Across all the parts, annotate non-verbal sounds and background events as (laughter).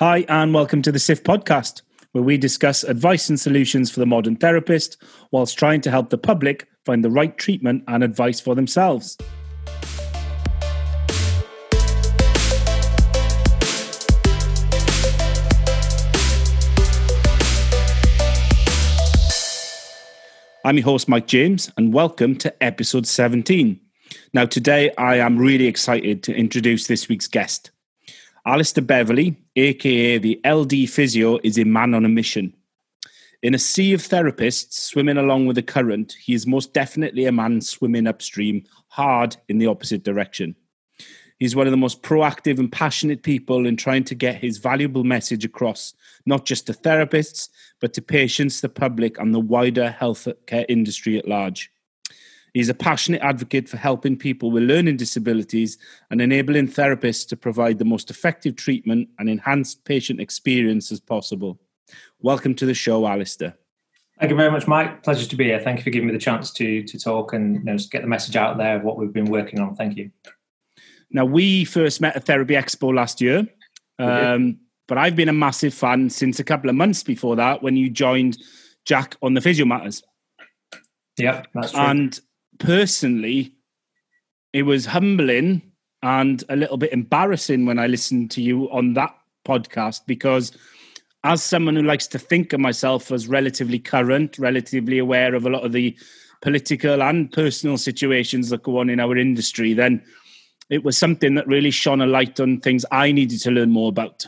Hi, and welcome to the SIF podcast, where we discuss advice and solutions for the modern therapist whilst trying to help the public find the right treatment and advice for themselves. I'm your host, Mike James, and welcome to episode 17. Now, today I am really excited to introduce this week's guest. Alistair Beverley, aka the LD Physio, is a man on a mission. In a sea of therapists swimming along with the current, he is most definitely a man swimming upstream, hard in the opposite direction. He's one of the most proactive and passionate people in trying to get his valuable message across, not just to therapists, but to patients, the public, and the wider healthcare industry at large. He's a passionate advocate for helping people with learning disabilities and enabling therapists to provide the most effective treatment and enhanced patient experience as possible. Welcome to the show, Alistair. Thank you very much, Mike. Pleasure to be here. Thank you for giving me the chance to to talk and you know, get the message out there of what we've been working on. Thank you. Now, we first met at Therapy Expo last year, um, but I've been a massive fan since a couple of months before that when you joined Jack on the Physio Matters. Yeah, that's true. And personally, it was humbling and a little bit embarrassing when I listened to you on that podcast because, as someone who likes to think of myself as relatively current, relatively aware of a lot of the political and personal situations that go on in our industry, then it was something that really shone a light on things I needed to learn more about.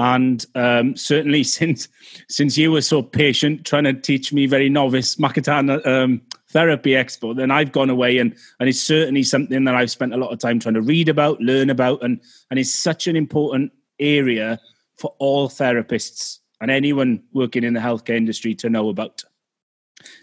And um, certainly, (laughs) since since you were so patient trying to teach me very novice Makaton at um, therapy expo, then I've gone away and and it's certainly something that I've spent a lot of time trying to read about, learn about, and and it's such an important area for all therapists and anyone working in the healthcare industry to know about.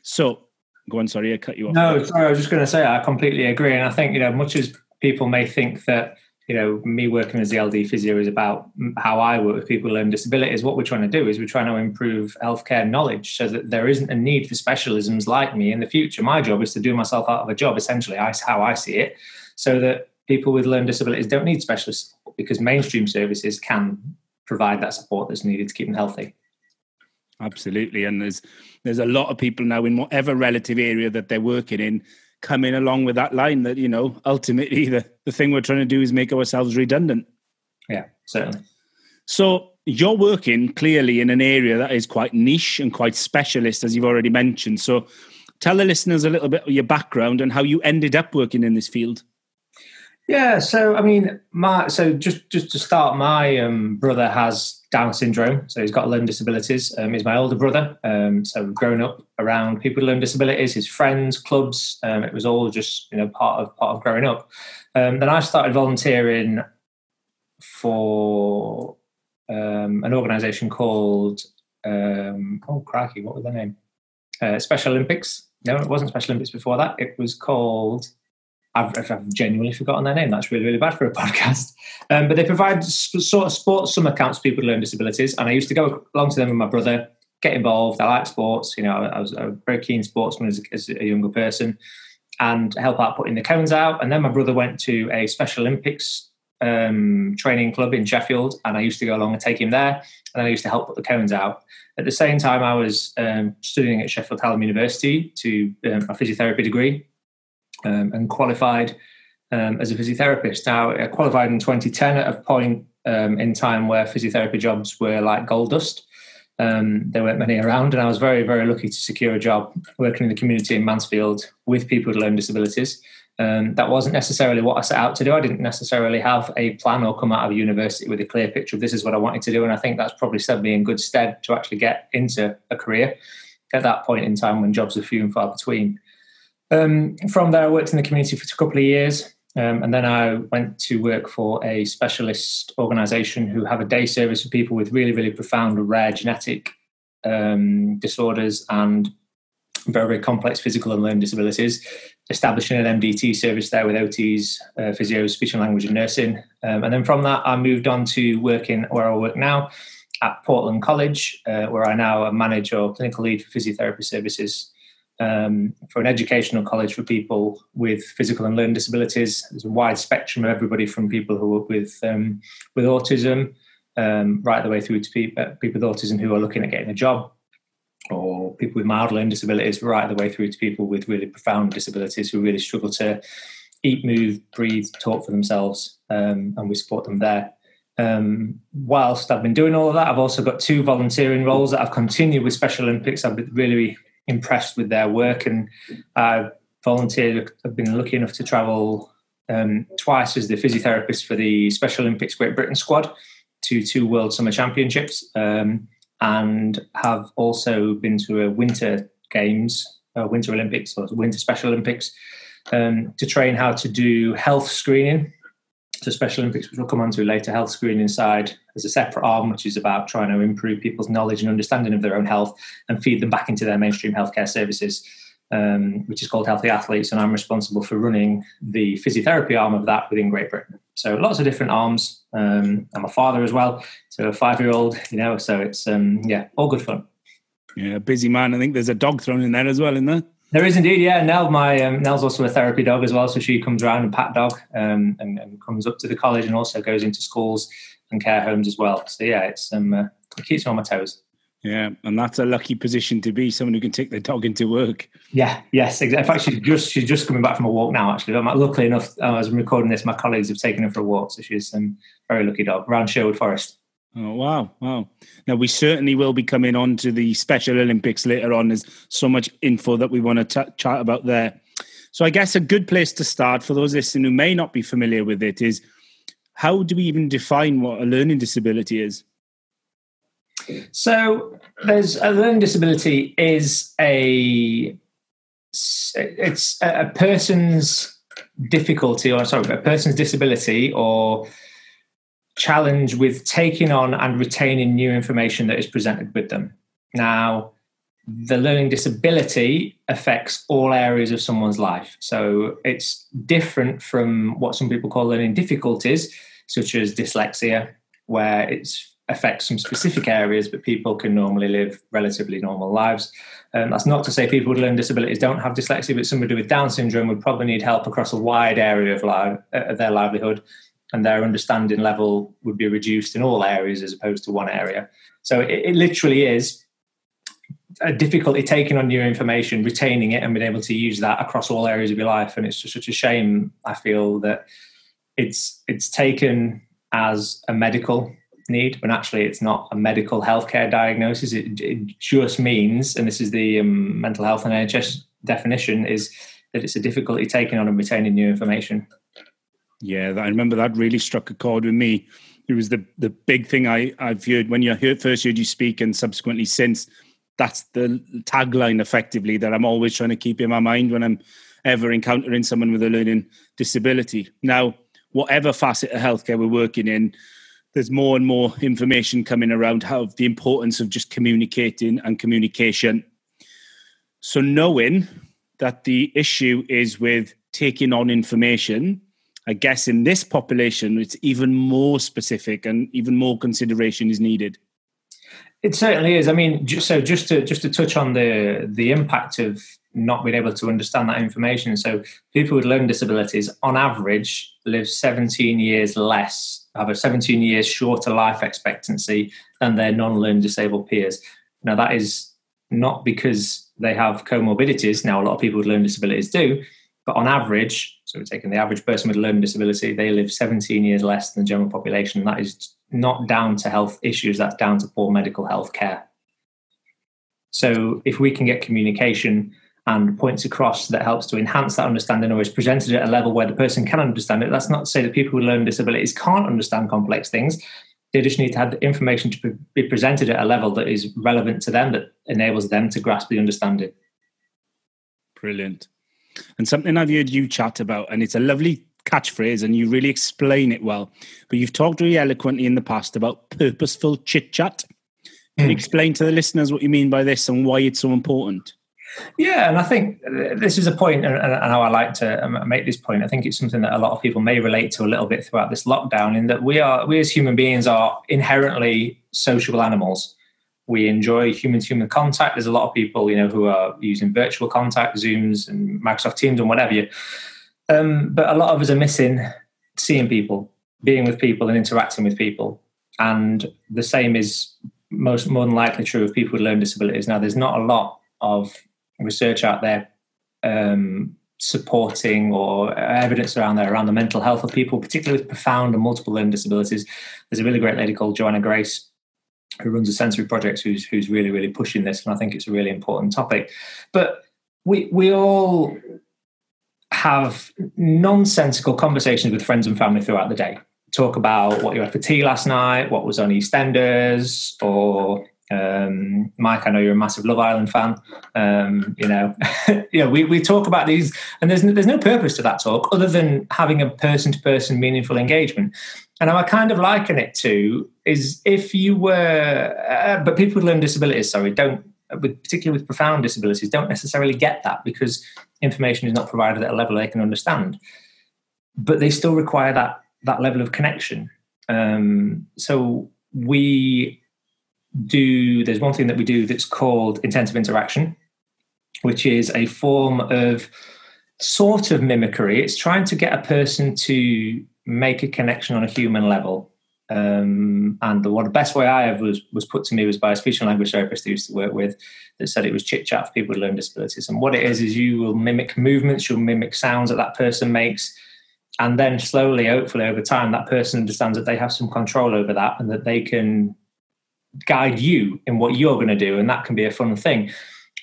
So, go on. Sorry, I cut you off. No, sorry. I was just going to say I completely agree, and I think you know, much as people may think that you know, me working as the LD physio is about how I work with people with learning disabilities. What we're trying to do is we're trying to improve healthcare knowledge so that there isn't a need for specialisms like me in the future. My job is to do myself out of a job, essentially, I, how I see it, so that people with learning disabilities don't need specialists because mainstream services can provide that support that's needed to keep them healthy. Absolutely, and there's there's a lot of people now in whatever relative area that they're working in coming along with that line that you know ultimately the, the thing we're trying to do is make ourselves redundant. Yeah certainly. So you're working clearly in an area that is quite niche and quite specialist as you've already mentioned. So tell the listeners a little bit of your background and how you ended up working in this field yeah, so I mean, my so just just to start, my um, brother has Down syndrome, so he's got learning disabilities. Um, he's my older brother, um, so we've grown up around people with learning disabilities. His friends, clubs, um, it was all just you know part of part of growing up. Um, then I started volunteering for um, an organisation called oh crikey, what was their name? Uh, Special Olympics. No, it wasn't Special Olympics before that. It was called I've, I've, genuinely forgotten their name. That's really, really bad for a (laughs) podcast. Um, but they provide sort of sports summer camps for people with learning disabilities. And I used to go along to them with my brother, get involved. I like sports. You know, I was a very keen sportsman as a, as a younger person and help out putting the cones out. And then my brother went to a Special Olympics um, training club in Sheffield, and I used to go along and take him there. And then I used to help put the cones out. At the same time, I was um, studying at Sheffield Hallam University to um, a physiotherapy degree um, and qualified um, as a physiotherapist. Now, I qualified in 2010 at a point um, in time where physiotherapy jobs were like gold dust. Um, there weren't many around, and I was very, very lucky to secure a job working in the community in Mansfield with people with learning disabilities. Um, that wasn't necessarily what I set out to do. I didn't necessarily have a plan or come out of university with a clear picture of this is what I wanted to do. And I think that's probably set me in good stead to actually get into a career at that point in time when jobs are few and far between. Um, from there, I worked in the community for a couple of years. Um, and then I went to work for a specialist organisation who have a day service for people with really, really profound, rare genetic um, disorders and very, very complex physical and learning disabilities, establishing an MDT service there with OTs, uh, physios, speech and language and nursing. Um, and then from that, I moved on to working where I work now at Portland College, uh, where I now manage or clinical lead for physiotherapy services um, for an educational college for people with physical and learning disabilities. There's a wide spectrum of everybody from people who are with um, with autism um, right the way through to people, uh, people with autism who are looking at getting a job, or people with mild learning disabilities, right the way through to people with really profound disabilities who really struggle to eat, move, breathe, talk for themselves, um, and we support them there. Um, whilst I've been doing all of that, I've also got two volunteering roles that I've continued with Special Olympics. I've really impressed with their work, and I've volunteered. I've been lucky enough to travel um, twice as the physiotherapist for the Special Olympics Great Britain squad to two World Summer Championships, um, and have also been to a Winter Games, uh, Winter Olympics, or Winter Special Olympics, um, to train how to do health screening to Special Olympics, which we'll come on to later, health screening side as a separate arm, which is about trying to improve people's knowledge and understanding of their own health and feed them back into their mainstream healthcare services, um, which is called Healthy Athletes. And I'm responsible for running the physiotherapy arm of that within Great Britain. So lots of different arms. Um, I'm a father as well, so a five year old, you know, so it's, um, yeah, all good fun. Yeah, busy man. I think there's a dog thrown in there as well, isn't there? There is indeed, yeah. Nell, my um, Nell's also a therapy dog as well, so she comes around and pat dog um, and, and, comes up to the college and also goes into schools and care homes as well. So yeah, it's um, uh, it keeps me on my toes. Yeah, and that's a lucky position to be someone who can take their dog into work. Yeah, yes, exactly. In fact, she's just she's just coming back from a walk now. Actually, luckily enough, as I'm recording this, my colleagues have taken her for a walk, so she's a um, very lucky dog around Sherwood Forest. Oh, wow. Wow. Now, we certainly will be coming on to the Special Olympics later on. There's so much info that we want to t- chat about there. So, I guess a good place to start for those listening who may not be familiar with it is how do we even define what a learning disability is? So, there's a learning disability is a it's a person's difficulty or sorry a person's disability or challenge with taking on and retaining new information that is presented with them. Now, the learning disability affects all areas of someone's life. So it's different from what some people call learning difficulties, such as dyslexia, where it affects some specific areas, but people can normally live relatively normal lives. Um, that's not to say people with learning disabilities don't have dyslexia, but somebody with Down syndrome would probably need help across a wide area of, uh, their livelihood and their understanding level would be reduced in all areas as opposed to one area. So it, it literally is a difficulty taking on new information, retaining it, and being able to use that across all areas of your life. And it's just such a shame. I feel that it's it's taken as a medical need, when actually it's not a medical healthcare diagnosis. It, it just means, and this is the um, mental health and NHS definition, is that it's a difficulty taking on and retaining new information. Yeah, I remember that really struck a chord with me. It was the the big thing I I've heard when you heard, first heard you speak, and subsequently since. That's the tagline, effectively, that I'm always trying to keep in my mind when I'm ever encountering someone with a learning disability. Now, whatever facet of healthcare we're working in, there's more and more information coming around how the importance of just communicating and communication. So knowing that the issue is with taking on information I guess in this population, it's even more specific and even more consideration is needed. It certainly is. I mean, so just to just to touch on the the impact of not being able to understand that information. So people with learning disabilities, on average, live 17 years less, have a 17 years shorter life expectancy than their non-learning disabled peers. Now that is not because they have comorbidities. Now a lot of people with learning disabilities do, but on average, so we're taking the average person with a learning disability, they live 17 years less than the general population. That is not down to health issues, that's down to poor medical health care. So if we can get communication and points across that helps to enhance that understanding or is presented at a level where the person can understand it, that's not to say that people with learning disabilities can't understand complex things. They just need to have the information to be presented at a level that is relevant to them, that enables them to grasp the understanding. Brilliant and something I've heard you chat about, and it's a lovely catchphrase and you really explain it well. But you've talked really eloquently in the past about purposeful chit chat. Can you hmm. explain to the listeners what you mean by this and why it's so important? Yeah, and I think this is a point, and how I like to um, make this point. I think it's something that a lot of people may relate to a little bit throughout this lockdown. In that we are, we as human beings are inherently sociable animals we enjoy human to human contact. There's a lot of people, you know, who are using virtual contact, Zooms and Microsoft Teams and whatever. Um, but a lot of us are missing seeing people, being with people, and interacting with people. and the same is most more than likely true of people with learning disabilities. Now, there's not a lot of research out there um, supporting or evidence around there around the mental health of people, particularly with profound and multiple learning disabilities. There's a really great lady called Joanna Grace who runs a sensory project who's who's really really pushing this, and I think it's a really important topic. But we we all have nonsensical conversations with friends and family throughout the day. Talk about what you had for tea last night, what was on EastEnders, or um, Mike, I know you're a massive Love Island fan. Um, you know, (laughs) yeah, we, we talk about these, and there's no, there's no purpose to that talk other than having a person to person meaningful engagement. And I kind of liken it to is if you were, uh, but people with learning disabilities, sorry, don't, with, particularly with profound disabilities, don't necessarily get that because information is not provided at a level they can understand. But they still require that that level of connection. Um, so we do there's one thing that we do that's called intensive interaction which is a form of sort of mimicry it's trying to get a person to make a connection on a human level um, and the one the best way I have was was put to me was by a speech and language therapist I used to work with that said it was chit chat for people with learning disabilities. And what it is is you will mimic movements, you'll mimic sounds that that person makes, and then slowly, hopefully, over time, that person understands that they have some control over that and that they can guide you in what you're going to do, and that can be a fun thing.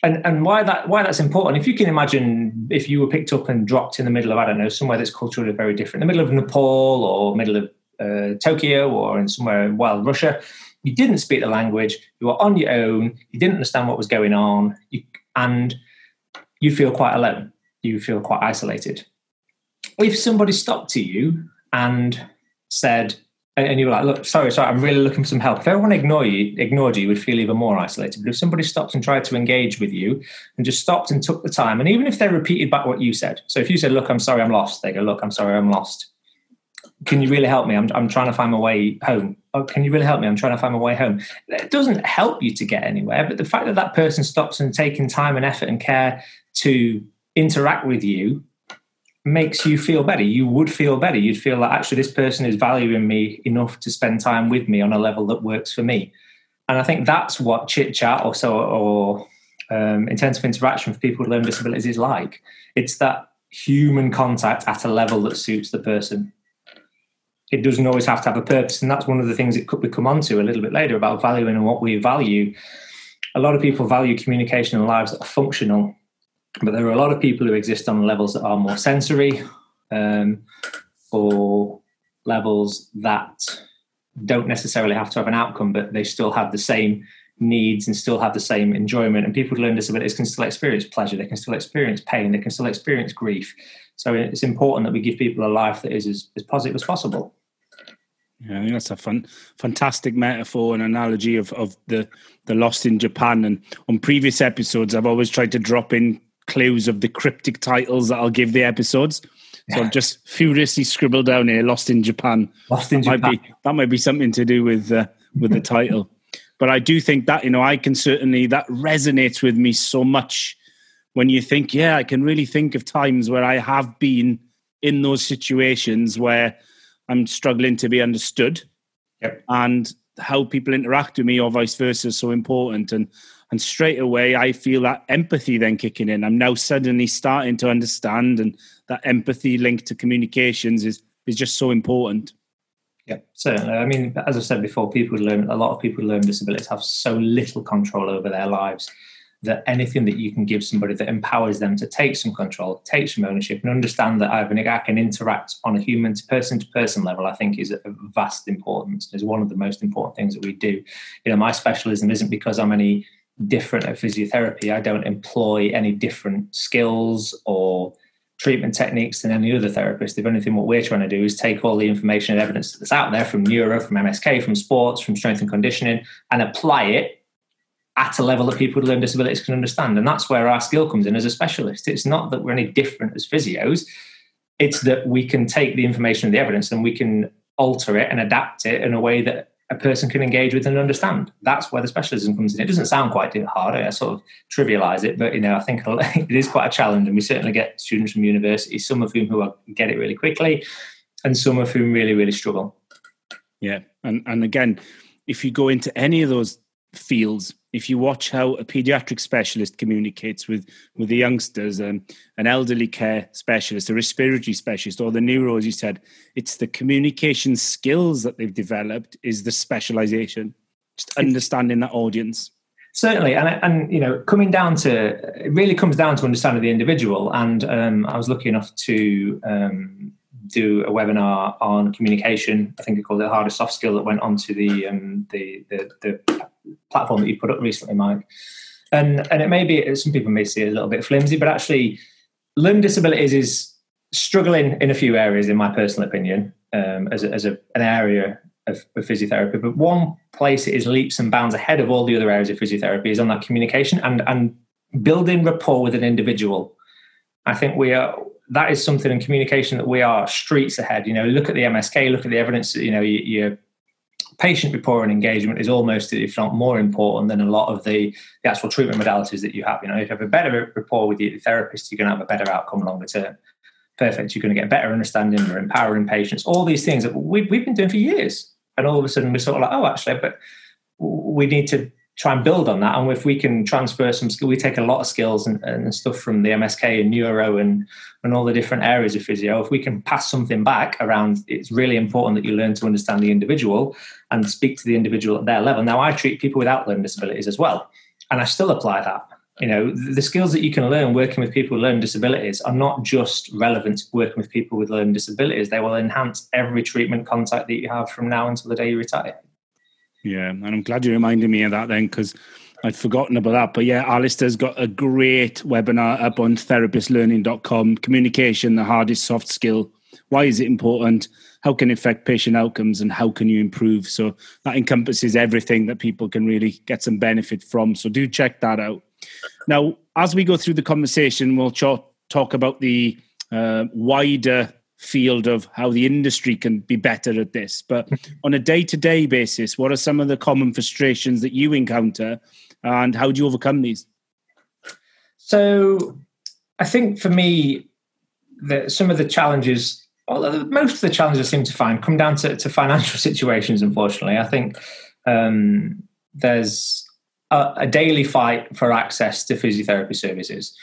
And and why that why that's important? If you can imagine, if you were picked up and dropped in the middle of I don't know somewhere that's culturally very different, the middle of Nepal or middle of uh, Tokyo or in somewhere in wild Russia, you didn't speak the language, you were on your own, you didn't understand what was going on, you, and you feel quite alone. You feel quite isolated. If somebody stopped to you and said, and you were like, look, sorry, sorry, I'm really looking for some help. If everyone ignored you, ignored you, you would feel even more isolated. But if somebody stopped and tried to engage with you and just stopped and took the time, and even if they repeated back what you said, so if you said, look, I'm sorry, I'm lost, they go, look, I'm sorry, I'm lost. Can you really help me? I'm, I'm trying to find my way home. Oh, can you really help me? I'm trying to find my way home. It doesn't help you to get anywhere, but the fact that that person stops and taking time and effort and care to interact with you makes you feel better. You would feel better. You'd feel like actually this person is valuing me enough to spend time with me on a level that works for me. And I think that's what chit chat or so or um, intensive interaction for people with learning disabilities is like. It's that human contact at a level that suits the person. It doesn't always have to have a purpose, and that's one of the things that we come on to a little bit later about valuing and what we value. A lot of people value communication in lives that are functional but there are a lot of people who exist on levels that are more sensory um, or levels that don't necessarily have to have an outcome, but they still have the same needs and still have the same enjoyment. And people with learning disabilities can still experience pleasure, they can still experience pain, they can still experience grief. So it's important that we give people a life that is as, as positive as possible. Yeah, I think that's a fun, fantastic metaphor and analogy of, of the the lost in Japan. And on previous episodes, I've always tried to drop in clues of the cryptic titles that I'll give the episodes. So I've just furiously scribbled down here "Lost in Japan." Lost in that Japan. Might be, that might be something to do with uh, with the (laughs) title. but I do think that you know I can certainly that resonates with me so much when you think, yeah, I can really think of times where I have been in those situations where I'm struggling to be understood, yep. and how people interact with me or vice versa is so important. And and straight away, I feel that empathy then kicking in. I'm now suddenly starting to understand, and that empathy linked to communications is is just so important. Yeah, certainly. I mean, as I said before, people learn a lot of people who learn disabilities have so little control over their lives that anything that you can give somebody that empowers them to take some control, take some ownership, and understand that I can interact on a human to person to person level, I think is of vast importance. Is one of the most important things that we do. You know, my specialism isn't because I'm any different at physiotherapy. I don't employ any different skills or treatment techniques than any other therapist. If anything, what we're trying to do is take all the information and evidence that's out there from neuro, from MSK, from sports, from strength and conditioning, and apply it at a level that people with learning disabilities can understand. And that's where our skill comes in as a specialist. It's not that we're any different as physios, it's that we can take the information and the evidence and we can alter it and adapt it in a way that a person can engage with and understand. That's where the specialism comes in. It doesn't sound quite hard. I sort of trivialize it, but you know, I think (laughs) it is quite a challenge, and we certainly get students from university, some of whom who get it really quickly, and some of whom really, really struggle. Yeah, and and again, if you go into any of those fields, if you watch how a pediatric specialist communicates with with the youngsters, and um, an elderly care specialist, a respiratory specialist, or the neuro, as you said, it's the communication skills that they've developed is the specialization. Just understanding that audience. Certainly, and and you know, coming down to it really comes down to understanding the individual. And um, I was lucky enough to um, do a webinar on communication. I think it called it hardest soft skill that went onto the, um, the, the, the platform that you put up recently, Mike. And and it may be some people may see it a little bit flimsy, but actually, learning disabilities is struggling in a few areas, in my personal opinion, um, as a, as a, an area of, of, physiotherapy. But one place it is leaps and bounds ahead of all the other areas of physiotherapy is on that communication and and building rapport with an individual. I think we are that is something in communication that we are streets ahead. You know, look at the MSK, look at the evidence. You know, your, patient rapport and engagement is almost, if not more important than a lot of the, the actual treatment modalities that you have. You know, if you have a better rapport with your therapist, you're going to have a better outcome longer term. Perfect. You're going to get better understanding. You're empowering patients. All these things that we've, we've been doing for years, and all of a sudden we're sort of like, oh, actually, but we need to try and build on that. And if we can transfer some skill, we take a lot of skills and, and, stuff from the MSK and neuro and, and all the different areas of physio. If we can pass something back around, it's really important that you learn to understand the individual and speak to the individual at their level. Now, I treat people without learning disabilities as well, and I still apply that. You know, the skills that you can learn working with people with learning disabilities are not just relevant to working with people with learning disabilities. They will enhance every treatment contact that you have from now until the day you retire. Yeah, and I'm glad you reminded me of that then because I'd forgotten about that. But yeah, Alistair's got a great webinar up on therapistlearning.com communication, the hardest soft skill. Why is it important? How can it affect patient outcomes and how can you improve? So that encompasses everything that people can really get some benefit from. So do check that out. Now, as we go through the conversation, we'll talk about the uh, wider field of how the industry can be better at this. But (laughs) on a day to day basis, what are some of the common frustrations that you encounter and how do you overcome these? So, I think for me, that some of the challenges, well, most of the challenges I seem to find come down to, to financial (laughs) situations, unfortunately. I think um, there's a, a daily fight for access to physiotherapy services.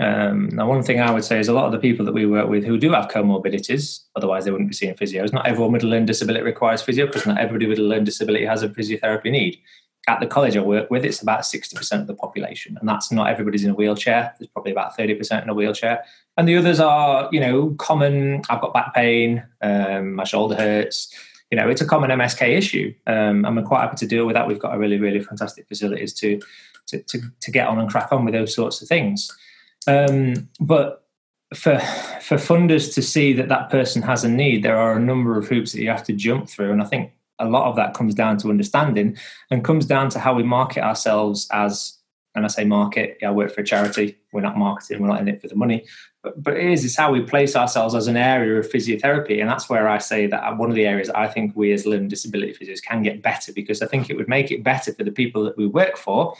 Um, now, one thing I would say is a lot of the people that we work with who do have comorbidities, otherwise they wouldn't be seeing physios. Not everyone with a learning disability requires physio because not everybody with a learning disability has a physiotherapy need. At the college I work with, it's about 60% of the population, and that's not everybody's in a wheelchair. There's probably about 30% in a wheelchair. And the others are, you know, common. I've got back pain, um, my shoulder hurts. You know, it's a common MSK issue. Um, and we're quite happy to deal with that. We've got a really, really fantastic facilities to, to, to, to get on and crack on with those sorts of things. Um, but for for funders to see that that person has a need, there are a number of hoops that you have to jump through, and I think a lot of that comes down to understanding and comes down to how we market ourselves as. And I say market, yeah, I work for a charity. We're not marketing, we're not in it for the money. But, but it is, it's how we place ourselves as an area of physiotherapy. And that's where I say that one of the areas I think we as learning disability physios can get better because I think it would make it better for the people that we work for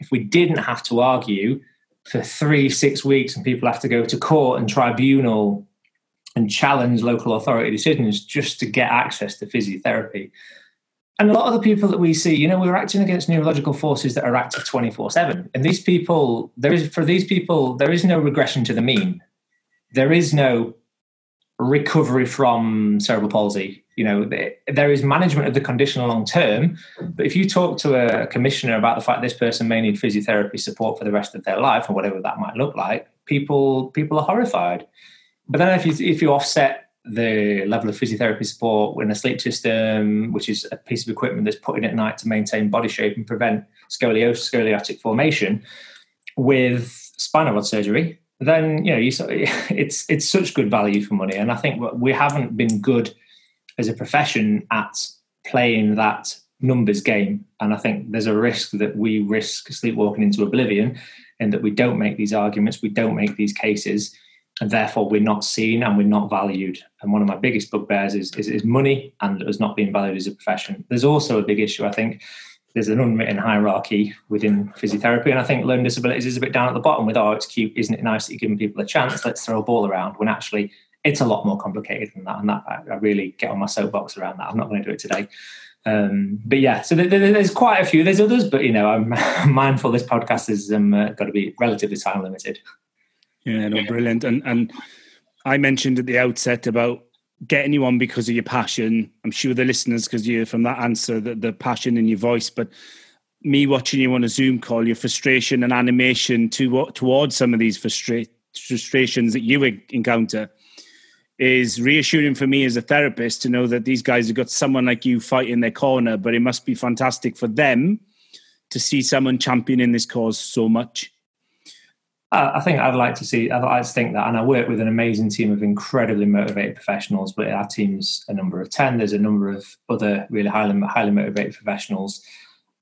if we didn't have to argue for three, six weeks, and people have to go to court and tribunal and challenge local authority decisions just to get access to physiotherapy. And a lot of the people that we see, you know, we're acting against neurological forces that are active 24 7. And these people, there is, for these people, there is no regression to the mean. There is no recovery from cerebral palsy. You know, there is management of the condition long term. But if you talk to a commissioner about the fact this person may need physiotherapy support for the rest of their life, or whatever that might look like, people people are horrified. But then if you if you offset the level of physiotherapy support in a sleep system, which is a piece of equipment that's put in at night to maintain body shape and prevent scoliosis, scoliotic formation, with spinal rod surgery, then you know you, (laughs) it's it's such good value for money, and I think we haven't been good as a profession at playing that numbers game, and I think there's a risk that we risk sleepwalking into oblivion, and that we don't make these arguments, we don't make these cases, and therefore we're not seen and we're not valued. And one of my biggest bugbears is, is, is money and us not being valued as a profession. There's also a big issue, I think, there's an unwritten hierarchy within physiotherapy. And I think learning disabilities is a bit down at the bottom with, oh, it's cute, isn't it nice that you're giving people a chance? Let's throw a ball around. When actually, it's a lot more complicated than that, and that I, I really get on my soapbox around that. I'm not going to do it today. Um, but yeah, so there's quite a few. There's others, but you know, I'm (laughs) mindful this podcast has um, uh, got to be relatively time limited. Yeah, no, brilliant. And and I mentioned at the outset about getting you on because of your passion. I'm sure the listeners, because you from that answer, the, the passion in your voice, but me watching you on a Zoom call, your frustration and animation to, towards some of these frustra- frustrations that you encounter is reassuring for me as a therapist to know that these guys have got someone like you fighting their corner, but it must be fantastic for them to see someone championing this cause so much. I think I'd like to see. I'd think that, and I work with an amazing team of incredibly motivated professionals. But our team's a number of ten. There's a number of other really highly highly motivated professionals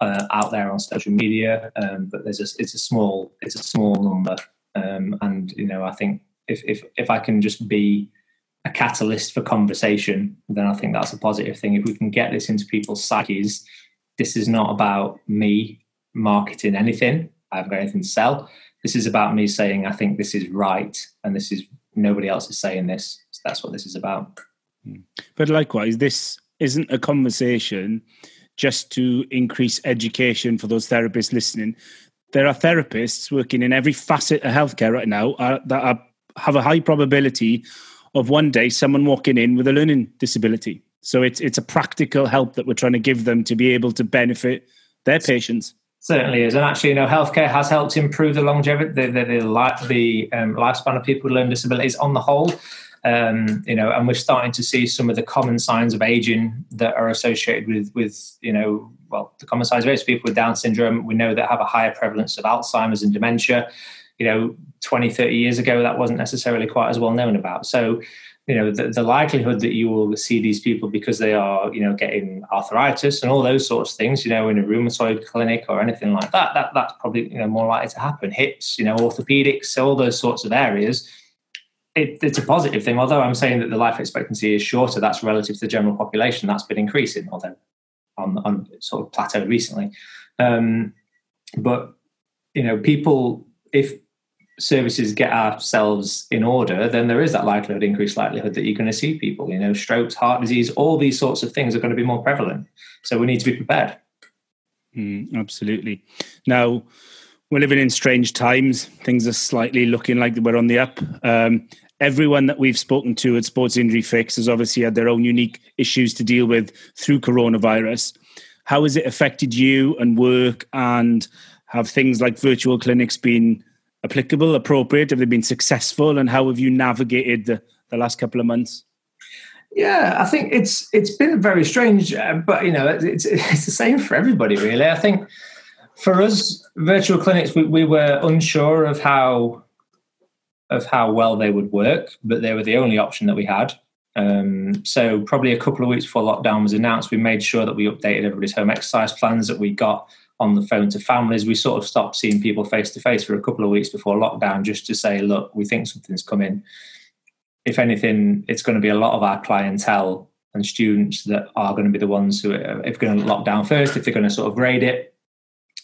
uh, out there on social media. Um, but there's a, it's a small it's a small number, um, and you know I think if if if I can just be a catalyst for conversation, then I think that's a positive thing. If we can get this into people's psyches, this is not about me marketing anything. I haven't got anything to sell. This is about me saying, I think this is right, and this is nobody else is saying this. So that's what this is about. Hmm. But likewise, this isn't a conversation just to increase education for those therapists listening. There are therapists working in every facet of healthcare right now uh, that are, have a high probability of one day someone walking in with a learning disability. So it's it's a practical help that we're trying to give them to be able to benefit their patients. Certainly is, and actually, you know, healthcare has helped improve the longevity, the the, the, the um, lifespan of people with learning disabilities on the whole. Um, you know, and we're starting to see some of the common signs of aging that are associated with with you know, well, the common signs of. People with Down syndrome, we know that have a higher prevalence of Alzheimer's and dementia you know 20 30 years ago that wasn't necessarily quite as well known about. So you know the, the, likelihood that you will see these people because they are you know getting arthritis and all those sorts of things you know in a rheumatoid clinic or anything like that that that's probably you know more likely to happen. Hips you know orthopedics all those sorts of areas it, it's a positive thing. Although i'm saying that the life expectancy is shorter that's relative to the general population. That's been increasing although on, on sort of plateaued recently. Um, but you know people if services get ourselves in order, then there is that likelihood, increased likelihood that you're going to see people, you know, strokes, heart disease, all these sorts of things are going to be more prevalent. So we need to be prepared. Mm, absolutely. Now, we're living in strange times. Things are slightly looking like we're on the up. Um, everyone that we've spoken to at Sports Injury Fix has obviously had their own unique issues to deal with through coronavirus. How has it affected you and work? And have things like virtual clinics been applicable, appropriate? Have they been successful? And how have you navigated the, the last couple of months? Yeah, I think it's it's been very strange, uh, but you know, it's it's the same for everybody, really. I think for us, virtual clinics, we, we were unsure of how of how well they would work, but they were the only option that we had. Um, so probably a couple of weeks before lockdown was announced, we made sure that we updated everybody's home exercise plans, that we got on the phone to families. We sort of stopped seeing people face to face for a couple of weeks before lockdown just to say, look, we think something's coming. If anything, it's going to be a lot of our clientele and students that are going to be the ones who are if going to lock down first, if they're going to sort of grade it,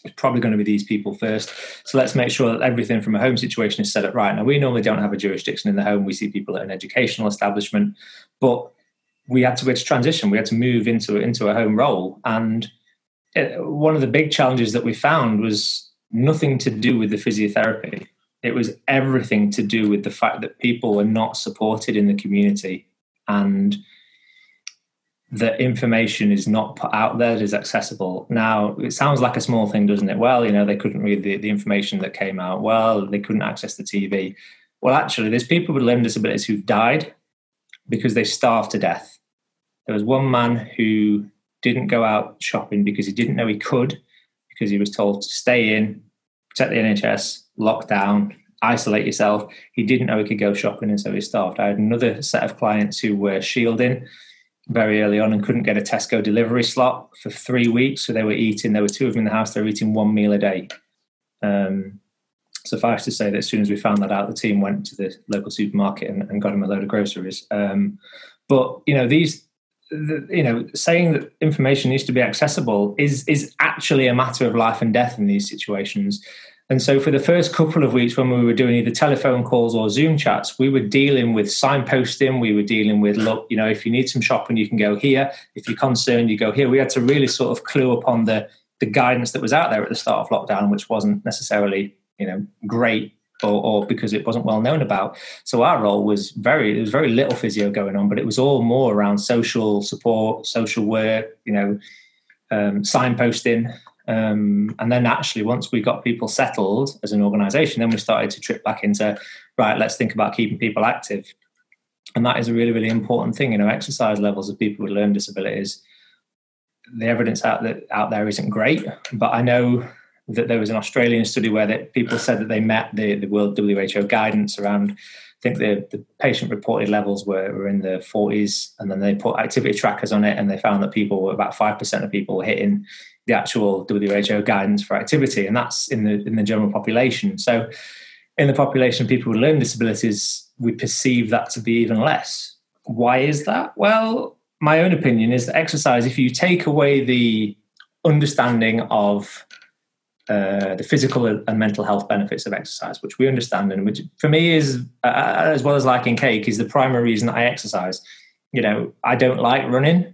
it's probably going to be these people first. So let's make sure that everything from a home situation is set up right. Now, we normally don't have a jurisdiction in the home. We see people at an educational establishment, but we had to, we had to transition. We had to move into, into a home role. And Uh, one of the big challenges that we found was nothing to do with the physiotherapy. It was everything to do with the fact that people were not supported in the community and that information is not put out there that is accessible. Now, it sounds like a small thing, doesn't it? Well, you know, they couldn't read the, the information that came out. Well, they couldn't access the TV. Well, actually, there's people with learning disabilities who've died because they starved to death. There was one man who didn't go out shopping because he didn't know he could, because he was told to stay in, protect the NHS, lock down, isolate yourself. He didn't know he could go shopping, and so he starved. I had another set of clients who were shielding very early on and couldn't get a Tesco delivery slot for three weeks. So they were eating, there were two of them in the house, they were eating one meal a day. Um, suffice to say that as soon as we found that out, the team went to the local supermarket and, and got him a load of groceries. Um, but you know, these the, you know, saying that information needs to be accessible is is actually a matter of life and death in these situations. And so, for the first couple of weeks, when we were doing either telephone calls or Zoom chats, we were dealing with signposting. We were dealing with, look, you know, if you need some shopping, you can go here. If you're concerned, you go here. We had to really sort of clue upon the the guidance that was out there at the start of lockdown, which wasn't necessarily, you know, great or, or, because it wasn't well known about. So our role was very there was very little physio going on, but it was all more around social support, social work, you know, um, signposting. Um, and then actually, once we got people settled as an organisation, then we started to trip back into right. Let's think about keeping people active, and that is a really really important thing. You know, exercise levels of people with learning disabilities. The evidence out that out there isn't great, but I know that there was an Australian study where that people said that they met the, the World WHO guidance around, I think the, the patient reported levels were, were in the 40s, and then they put activity trackers on it, and they found that people were about 5% of people were hitting the actual WHO guidance for activity, and that's in the in the general population. So, in the population of people with learning disabilities, we perceive that to be even less. Why is that? Well, my own opinion is that exercise, if you take away the understanding of uh, the physical and mental health benefits of exercise, which we understand, and which for me is, uh, as well as liking cake, is the primary reason that I exercise. You know, I don't like running.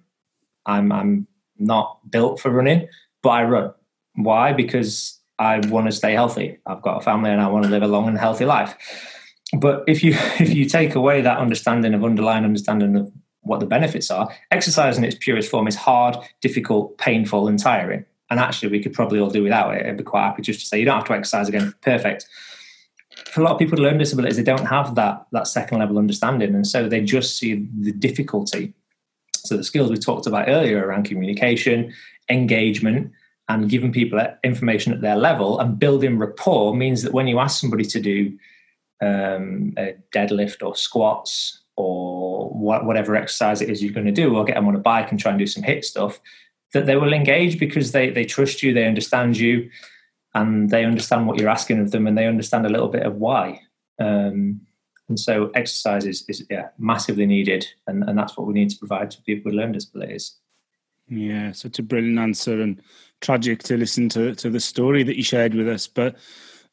I'm I'm not built for running, but I run. Why? Because I want to stay healthy. I've got a family and I want to live a long and healthy life. But if you (laughs) if you take away that understanding of underlying understanding of what the benefits are, exercise in its purest form is hard, difficult, painful, and tiring and actually we could probably all do without it. I'd be quite happy just to say you don't have to exercise again. Perfect. For a lot of people with learning disabilities, they don't have that that second level understanding, and so they just see the difficulty. So the skills we talked about earlier around communication, engagement, and giving people information at their level and building rapport means that when you ask somebody to do um, a deadlift or squats or whatever exercise it is you're going to do, or get them on a bike and try and do some HIIT stuff, that they will engage because they they trust you, they understand you, and they understand what you're asking of them, and they understand a little bit of why. Um, and so exercise is, is yeah, massively needed, and, and that's what we need to provide to people with learning disabilities. Yeah, such a brilliant answer, and tragic to listen to to the story that you shared with us, but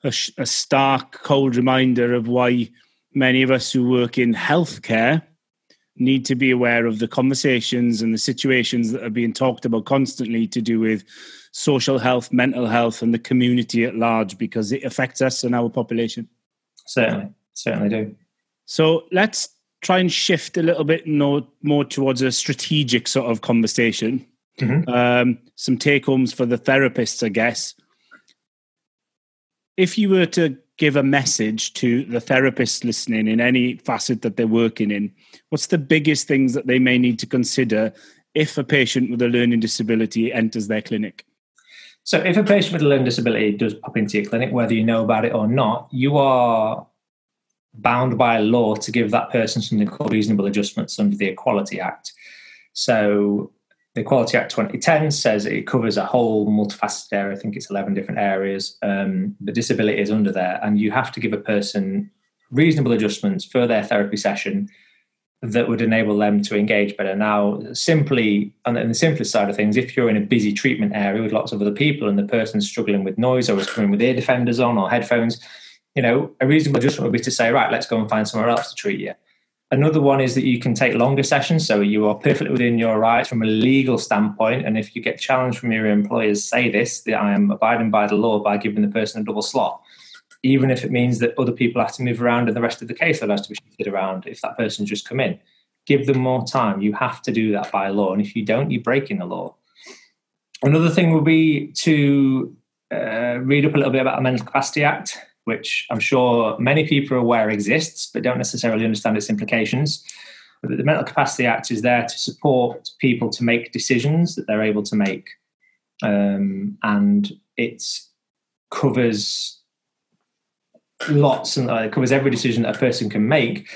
a, a stark, cold reminder of why many of us who work in healthcare need to be aware of the conversations and the situations that are being talked about constantly to do with social health, mental health, and the community at large because it affects us and our population. Certainly, certainly do. So let's try and shift a little bit more, more towards a strategic sort of conversation. Mm-hmm. Um, some take homes for the therapists, I guess. If you were to give a message to the therapists listening in any facet that they're working in, what's the biggest things that they may need to consider if a patient with a learning disability enters their clinic? So, if a patient with a learning disability does pop into your clinic, whether you know about it or not, you are bound by law to give that person something called reasonable adjustments under the Equality Act. So, the Equality Act 2010 says it covers a whole multifaceted area. I think it's 11 different areas. Um, the disability is under there, and you have to give a person reasonable adjustments for their therapy session that would enable them to engage better. Now, simply on the simplest side of things, if you're in a busy treatment area with lots of other people and the person's struggling with noise or is coming with ear defenders on or headphones, you know, a reasonable adjustment would be to say, right, let's go and find somewhere else to treat you. Another one is that you can take longer sessions, so you are perfectly within your rights from a legal standpoint. And if you get challenged from your employers, say this: that I am abiding by the law by giving the person a double slot even if it means that other people have to move around and the rest of the caseload has to be shifted around if that person's just come in. Give them more time. You have to do that by law. And if you don't, you're breaking the law. Another thing will be to uh, read up a little bit about the Mental Capacity Act, which I'm sure many people are aware exists, but don't necessarily understand its implications. But the Mental Capacity Act is there to support people to make decisions that they're able to make. Um, and it covers lots and uh, covers every decision that a person can make.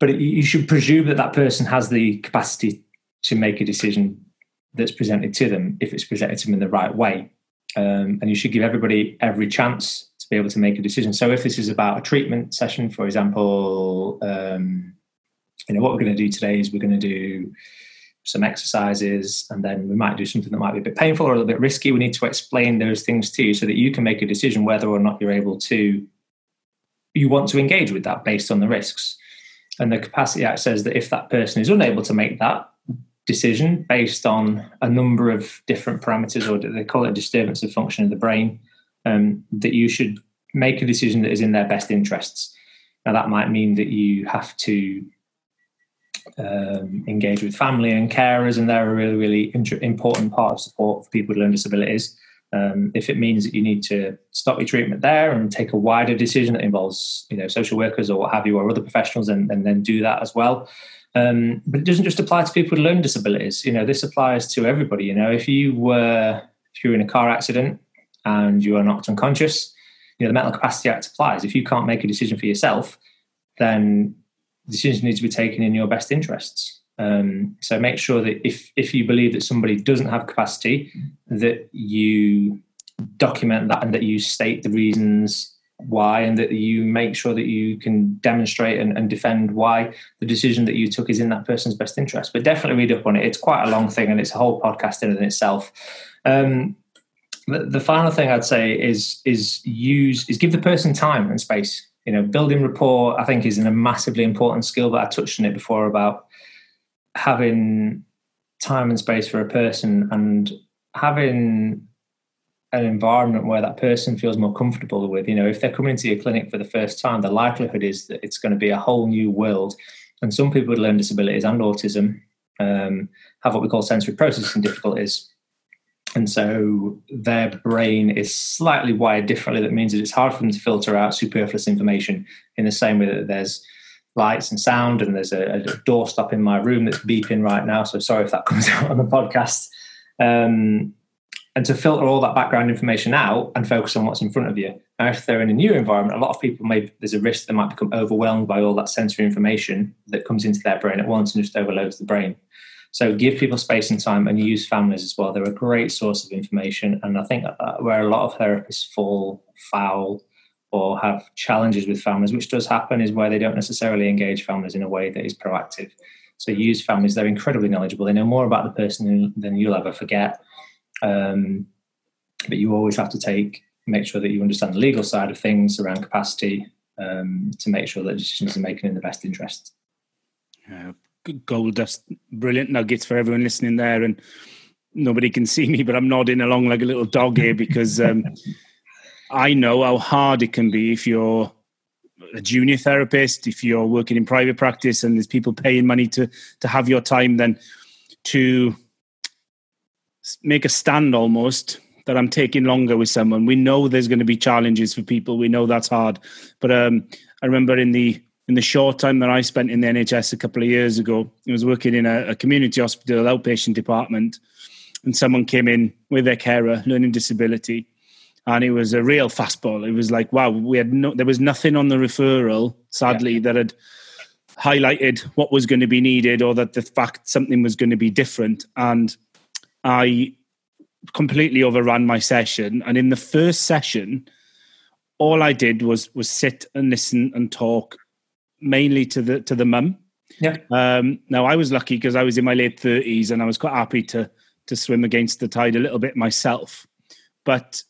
But it, you should presume that that person has the capacity to make a decision that's presented to them if it's presented to them in the right way. Um, and you should give everybody every chance to be able to make a decision. So if this is about a treatment session, for example, um, you know what we're going to do today is we're going to do some exercises, and then we might do something that might be a bit painful or a little bit risky. We need to explain those things to you so that you can make a decision whether or not you're able to, you want to engage with that based on the risks. And the Capacity Act says that if that person is unable to make that decision based on a number of different parameters, or they call it disturbance of function of the brain, um, that you should make a decision that is in their best interests. Now, that might mean that you have to um, engage with family and carers, and they're a really, really important part of support for people with learning disabilities. Um, if it means that you need to stop your treatment there and take a wider decision that involves, you know, social workers or what have you, or other professionals, and, and then do that as well. Um, but it doesn't just apply to people with learning disabilities. You know, this applies to everybody. You know, if you were if you're in a car accident and you are knocked unconscious, you know, the Mental Capacity Act applies. If you can't make a decision for yourself, then decisions need to be taken in your best interests. Um, so make sure that if if you believe that somebody doesn't have capacity, that you document that and that you state the reasons why and that you make sure that you can demonstrate and, and, defend why the decision that you took is in that person's best interest. But definitely read up on it. It's quite a long thing and it's a whole podcast in itself. Um, the, final thing I'd say is is use is give the person time and space you know, building rapport, I think, is a massively important skill. But I touched on it before about having time and space for a person and having an environment where that person feels more comfortable with. You know, if they're coming into your clinic for the first time, the likelihood is that it's going to be a whole new world. And some people with learning disabilities and autism um, have what we call sensory processing difficulties and so their brain is slightly wired differently. That means that it's hard for them to filter out superfluous information in the same way that there's lights and sound, and there's a, a doorstop in my room that's beeping right now. So sorry if that comes (laughs) out on the podcast. Um, and to filter all that background information out and focus on what's in front of you. Now, if they're in a new environment, a lot of people may there's a risk they might become overwhelmed by all that sensory information that comes into their brain at once and just overloads the brain. So give people space and time and use families as well. They're a great source of information. And I think uh, where a lot of therapists fall foul or have challenges with families, which does happen, is where they don't necessarily engage families in a way that is proactive. So use families. They're incredibly knowledgeable. They know more about the person than you'll ever forget. Um, but you always have to take make sure that you understand the legal side of things around capacity um, to make sure that decisions are making in the best interest. Yeah, gold dust, brilliant nuggets for everyone listening there. And nobody can see me, but I'm nodding along like a little dog here because um, (laughs) I know how hard it can be if you're a junior therapist, if you're working in private practice and there's people paying money to to have your time, then to make a stand almost that I'm taking longer with someone. We know there's going to be challenges for people. We know that's hard. But um, I remember in the in the short time that I spent in the NHS a couple of years ago, I was working in a, a community hospital outpatient department, and someone came in with their carer, learning disability, and it was a real fastball. It was like, wow, we had no, there was nothing on the referral, sadly, yeah. that had highlighted what was going to be needed or that the fact something was going to be different. And I completely overran my session. And in the first session, all I did was was sit and listen and talk mainly to the to the mum. Yeah. Um, now I was lucky because I was in my late thirties and I was quite happy to to swim against the tide a little bit myself. But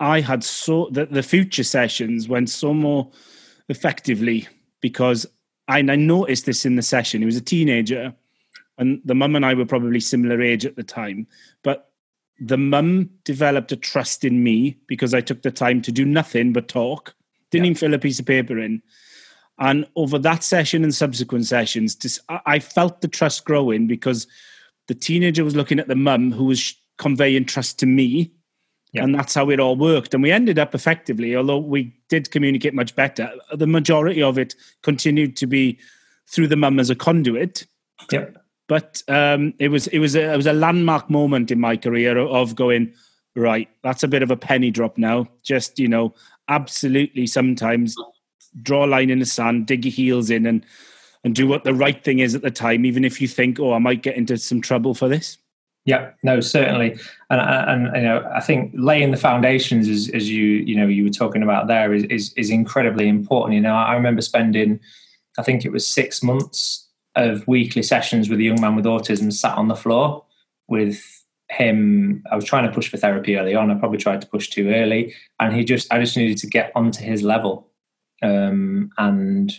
I had so that the future sessions went so more effectively because I, I noticed this in the session. He was a teenager, and the mum and I were probably similar age at the time. But the mum developed a trust in me because I took the time to do nothing but talk. Didn't yeah. even fill a piece of paper in. And over that session and subsequent sessions, just, I felt the trust growing because the teenager was looking at the mum who was conveying trust to me. Yeah. And that's how it all worked. And we ended up effectively, although we did communicate much better, the majority of it continued to be through the mum as a conduit. Yep. But um, it was it was a, it was a landmark moment in my career of going right. That's a bit of a penny drop now. Just you know, absolutely. Sometimes draw a line in the sand, dig your heels in, and and do what the right thing is at the time, even if you think, oh, I might get into some trouble for this. Yeah, no, certainly, and, and you know, I think laying the foundations, as, as you you know you were talking about there, is, is is incredibly important. You know, I remember spending, I think it was six months of weekly sessions with a young man with autism sat on the floor with him. I was trying to push for therapy early on. I probably tried to push too early. And he just i just needed to get onto his level um, and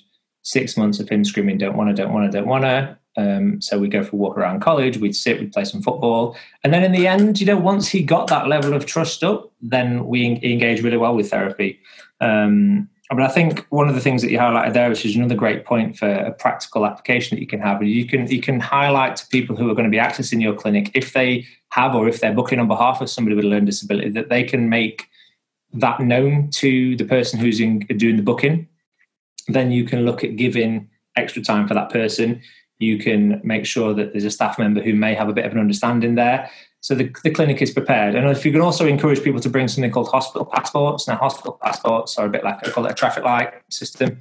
six months of him screaming don't want to don't want to don't want to um, so we go for a walk around college we'd sit we'd play some football. And then in the end you know once he got that level of trust up then we engage really well with therapy. Um, but I think one of the things that you highlighted there, which is another great point for a practical application that you can have, you can you can highlight to people who are going to be accessing your clinic if they have or if they're booking on behalf of somebody with a learning disability that they can make that known to the person who's in, doing the booking. Then you can look at giving extra time for that person. You can make sure that there's a staff member who may have a bit of an understanding there. So the, the clinic is prepared. And if you can also encourage people to bring something called hospital passports. Now, hospital passports are a bit like I call it a traffic light system.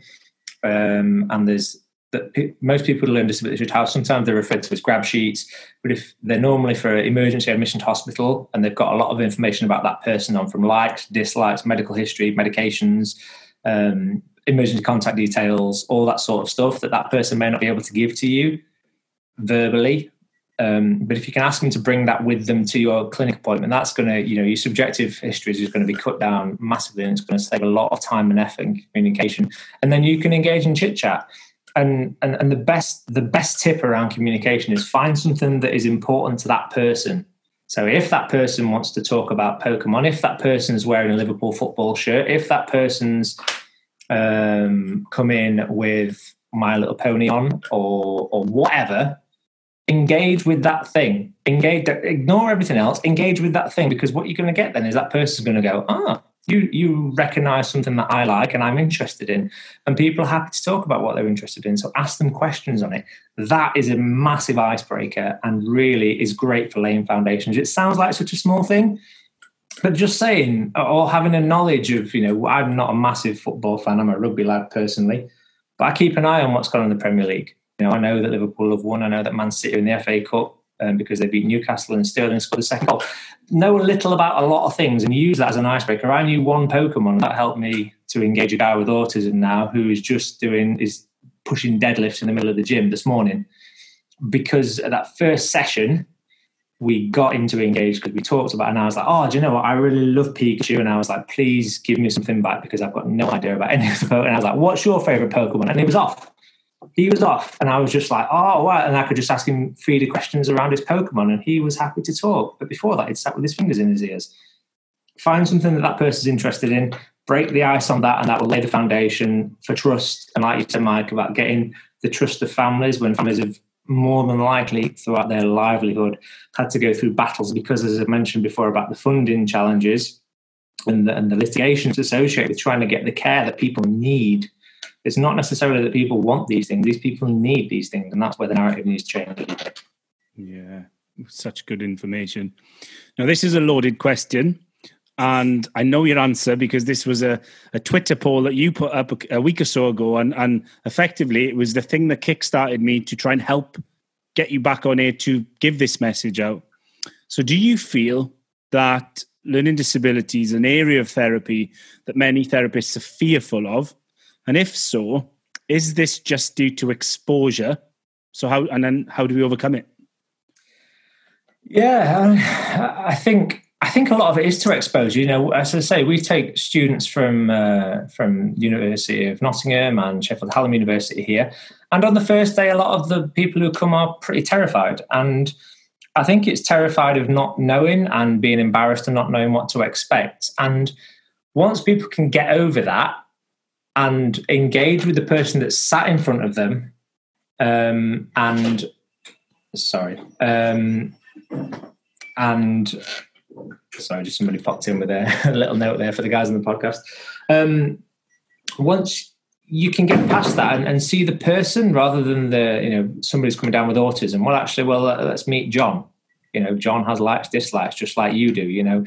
Um, and there's that most people who learn disability should have. Sometimes they're referred to as grab sheets, but if they're normally for emergency admission to hospital and they've got a lot of information about that person on from likes, dislikes, medical history, medications, um, emergency contact details, all that sort of stuff that that person may not be able to give to you verbally um, but if you can ask them to bring that with them to your clinic appointment, that's going to, you know, your subjective histories is going to be cut down massively and it's going to save a lot of time and effort in communication. And then you can engage in chit chat. And, and, and the best the best tip around communication is find something that is important to that person. So if that person wants to talk about Pokemon, if that person's wearing a Liverpool football shirt, if that person's um, come in with My Little Pony on or or whatever, engage with that thing engage ignore everything else engage with that thing because what you're going to get then is that person's going to go ah you you recognize something that i like and i'm interested in and people are happy to talk about what they're interested in so ask them questions on it that is a massive icebreaker and really is great for laying foundations it sounds like such a small thing but just saying or having a knowledge of you know i'm not a massive football fan i'm a rugby lad personally but i keep an eye on what's going on in the premier league you know, I know that Liverpool have won. I know that Man City in the FA Cup um, because they beat Newcastle and Sterling scored the second goal. Know a little about a lot of things and use that as an icebreaker. I knew one Pokemon that helped me to engage a guy with autism now who is just doing is pushing deadlifts in the middle of the gym this morning because at that first session we got into engage because we talked about it and I was like, oh, do you know what? I really love Pikachu. And I was like, please give me something back because I've got no idea about any of the Pokemon. And I was like, what's your favorite Pokemon? And it was off he was off, and I was just like, oh, wow. And I could just ask him three questions around his Pokemon, and he was happy to talk. But before that, he'd sat with his fingers in his ears. Find something that that person's interested in, break the ice on that, and that will lay the foundation for trust. And like you said, Mike, about getting the trust of families when families have more than likely throughout their livelihood had to go through battles because, as I mentioned before, about the funding challenges and the, and the litigations associated with trying to get the care that people need it's not necessarily that people want these things; these people need these things, and that's where the narrative needs to change. Yeah, such good information. Now, this is a loaded question, and I know your answer because this was a, a Twitter poll that you put up a, a week or so ago, and and effectively it was the thing that kickstarted me to try and help get you back on air to give this message out. So, do you feel that learning disability is an area of therapy that many therapists are fearful of? And if so, is this just due to exposure? So how and then how do we overcome it? Yeah, I think I think a lot of it is to exposure. You know, as I say, we take students from uh, from University of Nottingham and Sheffield Hallam University here, and on the first day, a lot of the people who come are pretty terrified, and I think it's terrified of not knowing and being embarrassed and not knowing what to expect. And once people can get over that, and engage with the person that's sat in front of them um, and sorry um, and sorry just somebody popped in with a, (laughs) a, little note there for the guys on the podcast. Um, once you can get past that and, and, see the person rather than the you know somebody's coming down with autism well actually well let's meet john. You know john has likes dislikes just like you do you know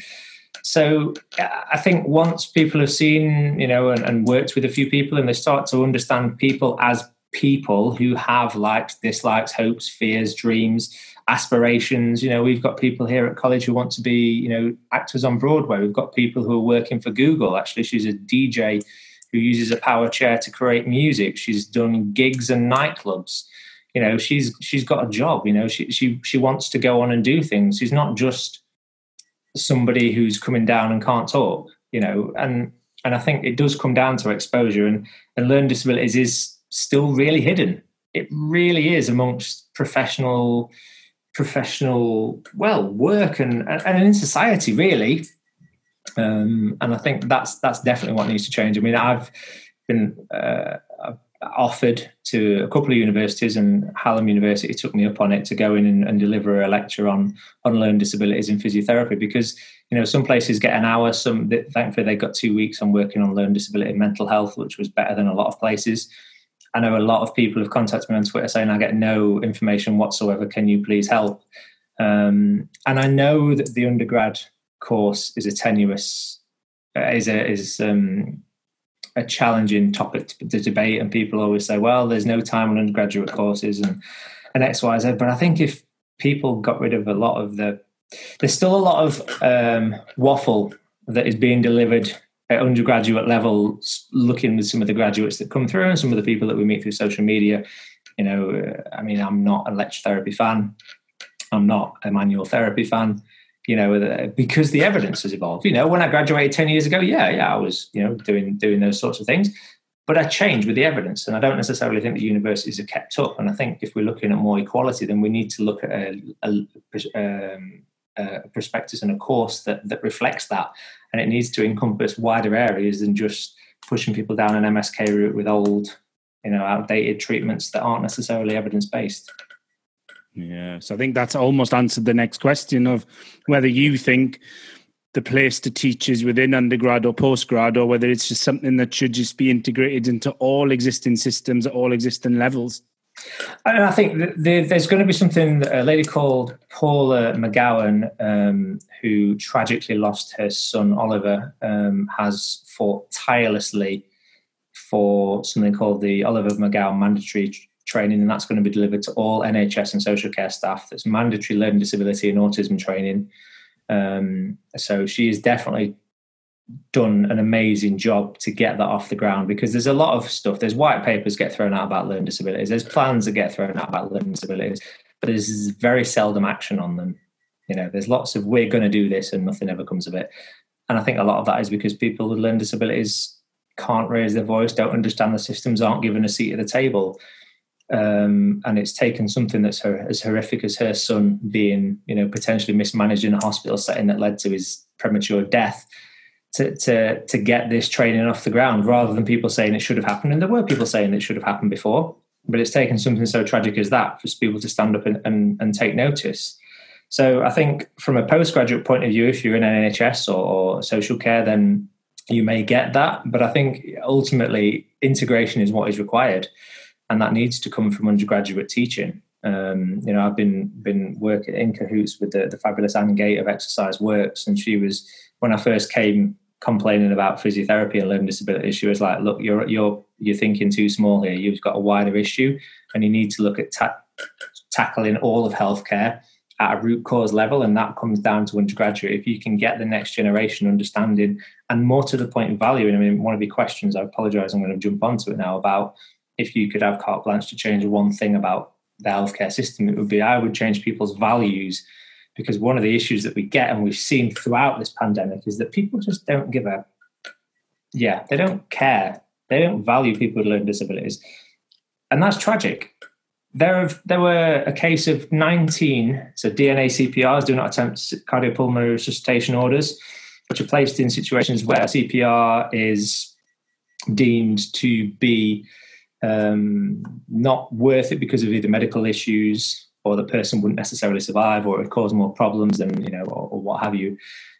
so uh, I think once people have seen, you know, and, and, worked with a few people and they start to understand people as people who have likes, dislikes, hopes, fears, dreams, aspirations. You know, we've got people here at college who want to be, you know, actors on Broadway. We've got people who are working for Google. Actually, she's a DJ who uses a power chair to create music. She's done gigs and nightclubs. you know she's she's got a job you know she she she wants to go on and do things she's not just somebody who's coming down and can't talk you know and and i think it does come down to exposure and and learning disabilities is still really hidden. It really is amongst professional professional well work and and in society really. Um, and i think that's that's definitely what needs to change. I mean i've been uh, offered to a couple of universities, and Hallam University took me up on it to go in and, and, deliver a lecture on on learning disabilities in physiotherapy. Because you know some places get an hour, some that thankfully they got two weeks on working on learning disability and mental health, which was better than a lot of places. I know a lot of people have contacted me on Twitter saying I get no information whatsoever. Can you please help? Um, and I know that the undergrad course is a tenuous, uh, is a is um, a challenging topic to, to, debate, and people always say, "Well, there's no time on undergraduate courses and and X, Y, Z." But I think if people got rid of a lot of the, there's still a lot of um, waffle that is being delivered at undergraduate level. Looking with some of the graduates that come through and some of the people that we meet through social media, you know, uh, I mean, I'm not a lecture therapy fan. I'm not a manual therapy fan you know, because the evidence has evolved. You know, when I graduated 10 years ago, yeah, yeah, I was, you know, doing doing those sorts of things. But I changed with the evidence, and I don't necessarily think the universities are kept up. And I think if we're looking at more equality, then we need to look at a, a, um, a prospectus and a course that that reflects that, and it needs to encompass wider areas than just pushing people down an MSK route with old, you know, outdated treatments that aren't necessarily evidence based. Yeah, so I think that's almost answered the next question of whether you think the place to teach is within undergrad or postgrad, or whether it's just something that should just be integrated into all existing systems at all existing levels. And I think there's going to be something. A lady called Paula McGowan, um, who tragically lost her son Oliver, um, has fought tirelessly for something called the Oliver McGowan Mandatory training, and that's going to be delivered to all NHS and social care staff. That's mandatory learning disability and autism training. Um, so she has definitely done an amazing job to get that off the ground because there's a lot of stuff. There's white papers get thrown out about learning disabilities. There's plans that get thrown out about learning disabilities, but there's very seldom action on them. You know, there's lots of we're going to do this and nothing ever comes of it. And I think a lot of that is because people with learning disabilities can't raise their voice, don't understand the systems, aren't given a seat at the table um, and it's taken something that's her, as horrific as her son being, you know, potentially mismanaged in a hospital setting that led to his premature death, to to to get this training off the ground, rather than people saying it should have happened. And there were people saying it should have happened before, but it's taken something so tragic as that for people to stand up and, and, and take notice. So I think from a postgraduate point of view, if you're in NHS or, or social care, then you may get that. But I think ultimately integration is what is required and that needs to come from undergraduate teaching. Um, you know, I've been been working in cahoots with the, the fabulous Anne Gate of Exercise Works, and she was when I first came complaining about physiotherapy and learning disabilities. She was like, "Look, you're you're you're thinking too small here. You've got a wider issue, and you need to look at ta- tackling all of healthcare at a root cause level, and that comes down to undergraduate. If you can get the next generation understanding and more to the point, valuing. I mean, one of your questions, I apologise, I'm going to jump onto it now about if you could have carte blanche to change one thing about the healthcare system, it would be I would change people's values because one of the issues that we get and we've seen throughout this pandemic is that people just don't give a yeah, they don't care. They don't value people with learning disabilities. And that's tragic. There, have, there were a case of 19, so DNA CPRs, do not attempt cardiopulmonary resuscitation orders, which are placed in situations where CPR is deemed to be um, not worth it because of either medical issues or the person wouldn't necessarily survive or it would cause more problems than you know or, or, what have you.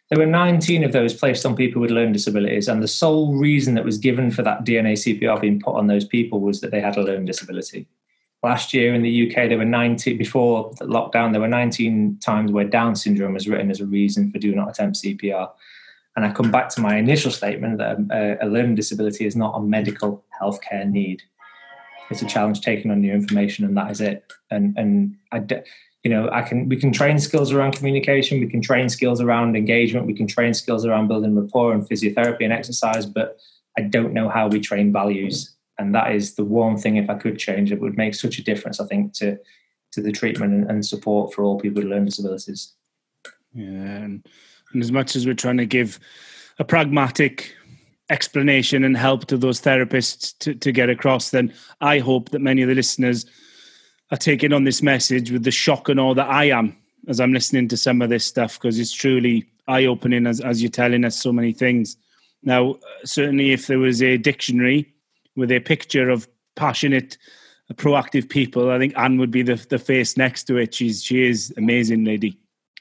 There were 19 of those placed on people with learning disabilities and the sole reason that was given for that dna cpr being put on those people was that they had a learning disability. Last year in the uk there were 19 before the lockdown there were 19 times where down syndrome was written as a reason for do not attempt cpr and i come back to my initial statement that a, a learning disability is not a medical healthcare need it's a challenge taking on new information and that is it and and i you know i can we can train skills around communication we can train skills around engagement we can train skills around building rapport and physiotherapy and exercise but i don't know how we train values and that is the one thing if I could change it would make such a difference. I think to to the treatment and, and support for all people with learning disabilities. Yeah, and, and as much as we're trying to give a pragmatic explanation and help to those therapists to, to get across, then I hope that many of the listeners are taking on this message with the shock and all that I am as I'm listening to some of this stuff because it's truly eye opening as, as you're telling us so many things. Now, uh, certainly, if there was a dictionary with a picture of passionate, uh, proactive people, I think Anne would be the, the face next to it. She's she is amazing lady,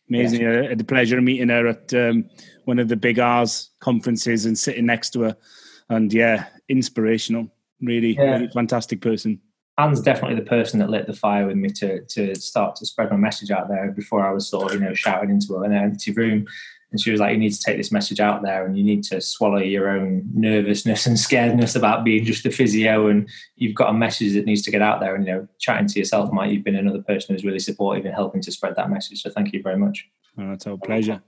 amazing. Yes. I had the pleasure of meeting her at um, one of the big R's conferences and sitting next to her, and yeah, inspirational. Really, yeah. really fantastic person. Anne's definitely the person that lit the fire with me to to start to spread my message out there before I was sort of you know shouting into an empty room. And she was like, "You need to take this message out there, and you need to swallow your own nervousness and scaredness about being just a physio. And you've got a message that needs to get out there. And you know, chatting to yourself, Mike, you've been another person who's really supportive in helping to spread that message. So thank you very much. Oh, that's our pleasure.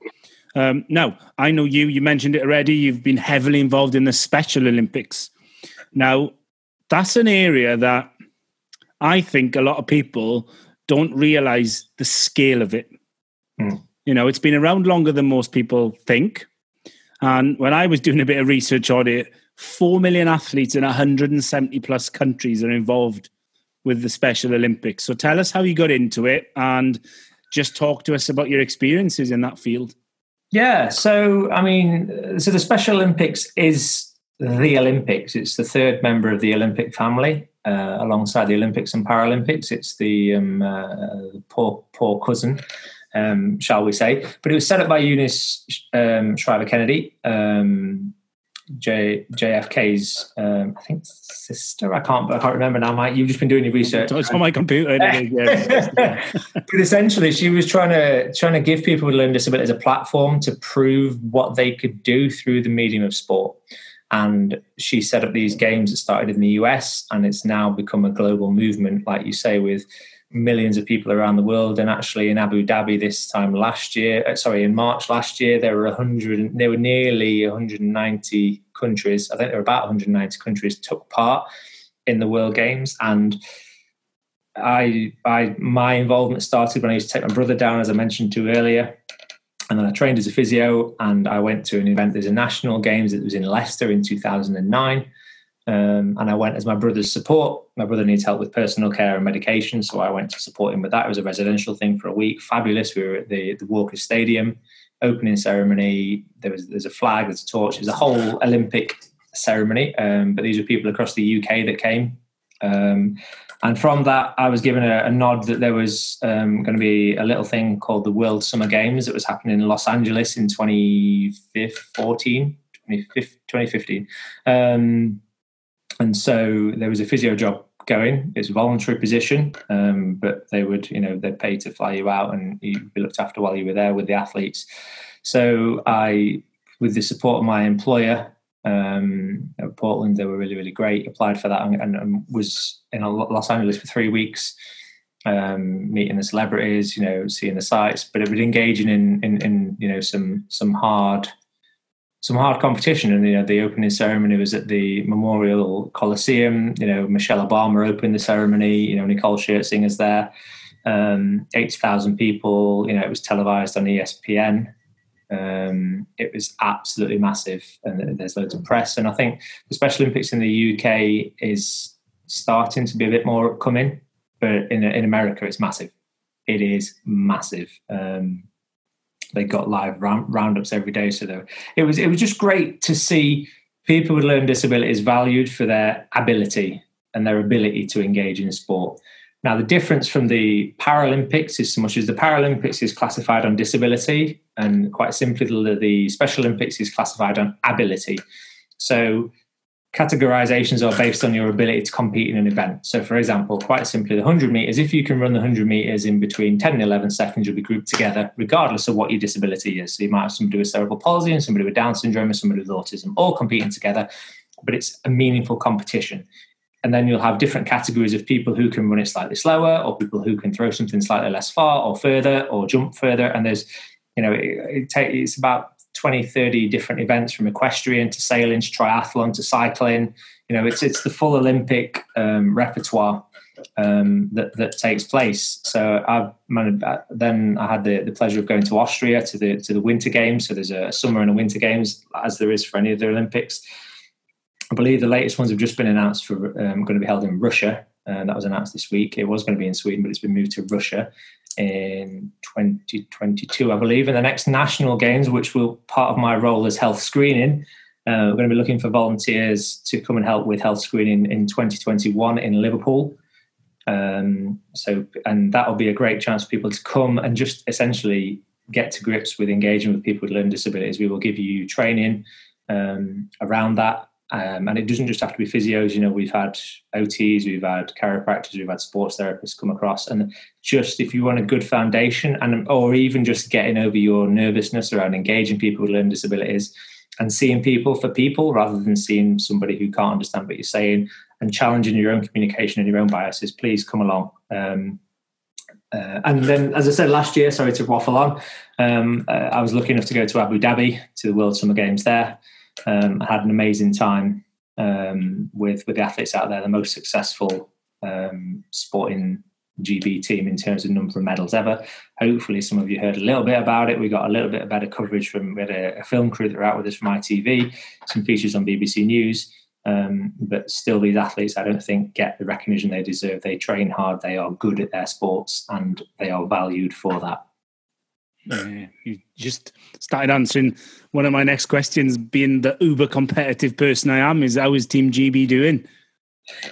Um, now, I know you. You mentioned it already. You've been heavily involved in the Special Olympics. Now, that's an area that I think a lot of people don't realize the scale of it. Mm. You know, it's been around longer than most people think. And when I was doing a bit of research on it, 4 million athletes in 170 plus countries are involved with the Special Olympics. So tell us how you got into it and just talk to us about your experiences in that field. Yeah. So, I mean, so the Special Olympics is the Olympics. It's the third member of the Olympic family. Uh, alongside the Olympics and Paralympics, it's the um, uh, poor poor cousin um, shall we say. But it was set up by Eunice um, Shriver Kennedy, um, J, JFK's, um, I think, sister. I can't, I can't remember now. Mike, you've just been doing your research. It's on my computer. (laughs) but essentially, she was trying to trying to give people with learning disabilities a platform to prove what they could do through the medium of sport. And she set up these games that started in the US, and it's now become a global movement, like you say, with millions of people around the world. And actually, in Abu Dhabi this time last year, uh, sorry, in March last year, there were 100, there were nearly 190 countries. I think there were about 190 countries took part in the World Games. And I, I, my involvement started when I used to take my brother down, as I mentioned to earlier. And then I trained as a physio, and I went to an event. There's a national games that was in Leicester in 2009 um, and I went as my brother's support. My brother needs help with personal care and medication, so I went to support him with that. It was a residential thing for a week. Fabulous. We were at the, the Walker Stadium opening ceremony. There was there's a flag, there's a torch, there's a whole Olympic ceremony. Um, but these were people across the UK that came. Um, and from that, I was given a, a nod that there was um, going to be a little thing called the World Summer Games that was happening in Los Angeles in 2014, 2015. And so there was a physio job going. It's a voluntary position, um, but they would, you know, they'd pay to fly you out and you'd be looked after while you were there with the athletes. So I, with the support of my employer, um, at Portland, they were really, really great. Applied for that and, and was in Los Angeles for three weeks, um, meeting the celebrities, you know, seeing the sights, but it was engaging in, in, in you know, some some hard some hard competition. And you know, the opening ceremony was at the Memorial Coliseum. You know, Michelle Obama opened the ceremony. You know, Nicole Scherzinger's there. Um, Eighty thousand people. You know, it was televised on ESPN. Um, it was absolutely massive, and there's loads of press. And I think the Special Olympics in the UK is starting to be a bit more upcoming, but in in America, it's massive. It is massive. Um, they got live round, roundups every day. So it was it was just great to see people with learning disabilities valued for their ability and their ability to engage in sport. Now, the difference from the Paralympics is so much as the Paralympics is classified on disability, and quite simply, the, the Special Olympics is classified on ability. So categorizations are based on your ability to compete in an event. So, for example, quite simply, the 100 meters, if you can run the 100 meters in between 10 and 11 seconds, you'll be grouped together, regardless of what your disability is. So, you might have somebody with cerebral palsy and somebody with Down syndrome and somebody with autism, all competing together, but it's a meaningful competition. And then you'll have different categories of people who can run it slightly slower, or people who can throw something slightly less far or further, or jump further. And there's, you know, it, it take, it's about 20, 30 different events from equestrian to sailing to triathlon to cycling. You know, it's it's the full Olympic um, repertoire um, that that takes place. So I then I had the, the pleasure of going to Austria to the to the Winter Games. So there's a summer and a Winter Games as there is for any of the Olympics. I believe the latest ones have just been announced for um, going to be held in Russia. And that was announced this week. It was going to be in Sweden, but it's been moved to Russia in 2022, I believe. And the next national games, which will part of my role as health screening, uh, we're going to be looking for volunteers to come and help with health screening in 2021 in Liverpool. Um, so, and that will be a great chance for people to come and just essentially get to grips with engaging with people with learning disabilities. We will give you training um, around that. Um, and it doesn't just have to be physios. You know, we've had OTs, we've had chiropractors, we've had sports therapists come across. And just if you want a good foundation, and or even just getting over your nervousness around engaging people with learning disabilities, and seeing people for people rather than seeing somebody who can't understand what you're saying and challenging your own communication and your own biases, please come along. Um, uh, and then, as I said last year, sorry to waffle on, um, uh, I was lucky enough to go to Abu Dhabi to the World Summer Games there. Um, I had an amazing time um, with with the athletes out there, the most successful um, sporting GB team in terms of number of medals ever. Hopefully, some of you heard a little bit about it. We got a little bit of better coverage from we had a, a film crew that were out with us from ITV, some features on BBC News. Um, but still, these athletes, I don't think, get the recognition they deserve. They train hard, they are good at their sports, and they are valued for that. Yeah, you just started answering one of my next questions. Being the uber competitive person I am, is how is Team GB doing?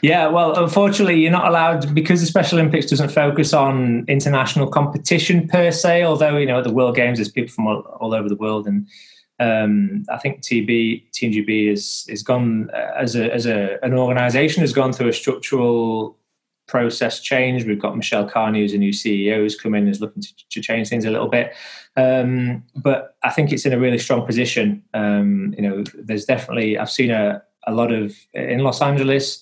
Yeah, well, unfortunately, you're not allowed because the Special Olympics doesn't focus on international competition per se. Although you know at the World Games, there's people from all, all over the world, and um, I think TB Team GB is is gone uh, as a as a an organisation has gone through a structural process change. We've got Michelle Carney, who's a new CEO, who's come in, is looking to, to change things a little bit. Um, but I think it's in a really strong position. Um, you know, there's definitely I've seen a a lot of in Los Angeles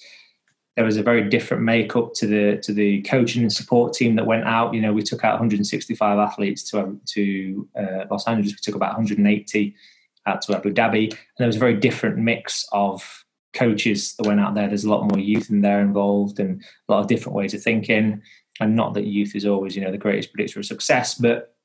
there was a very different makeup to the to the coaching and support team that went out. You know, we took out 165 athletes to to uh, Los Angeles. We took about 180 out to Abu Dhabi, and there was a very different mix of coaches that went out there. There's a lot more youth in there involved, and a lot of different ways of thinking. And not that youth is always, you know, the greatest predictor of success, but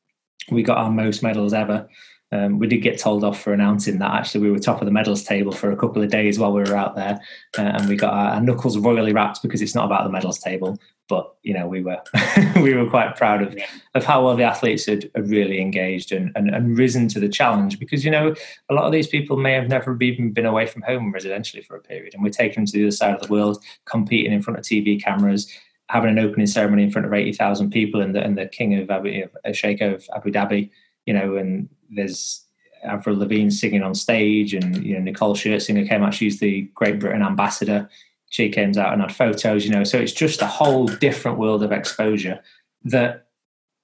we got our most medals ever um, we did get told off for announcing that actually we were top of the medals table for a couple of days while we were out there, uh, and we got our, our, knuckles royally rapped because it's not about the medals table. But you know, we were (laughs) we were quite proud of of how well the athletes had, had really engaged and, and, and risen to the challenge. Because you know, a lot of these people may have never even been away from home residentially for a period, and we're taking them to the other side of the world, competing in front of TV cameras having an opening ceremony in front of 80,000 people and the, and the king of Abu, Sheikh of Abu Dhabi, you know, and there's Avril Lavigne singing on stage, and you know Nicole Scherzinger came out. She's the Great Britain ambassador. She came out and had photos. You know, so it's just a whole different world of exposure that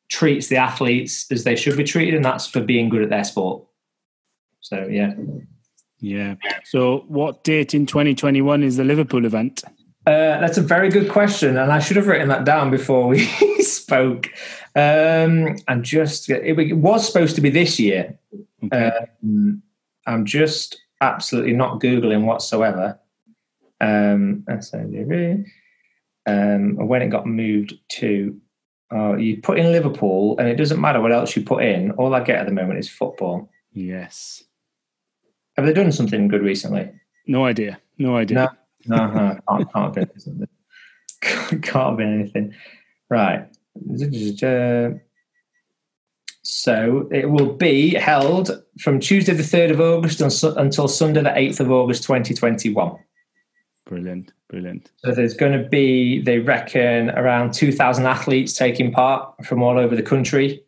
treats the athletes as they should be treated, and that's for being good at their sport. So yeah, yeah. So what date in 2021 is the Liverpool event? Uh, that's a very good question, and I should have written that down before we (laughs) spoke. Um, I'm just, it was supposed to be this year. Okay. Um, I'm just absolutely not Googling whatsoever. Um, um, when it got moved to, uh, you put in Liverpool, and it doesn't matter what else you put in. All I get at the moment is football. Yes. Have they done something good recently? No idea. No idea. No, no, no can't, can't, have (laughs) been, can't been anything. Right. So it will be held from Tuesday the 3rd of August until Sunday the 8th of August 2021. Brilliant, brilliant. So there's going to be, they reckon, around 2,000 athletes taking part from all over the country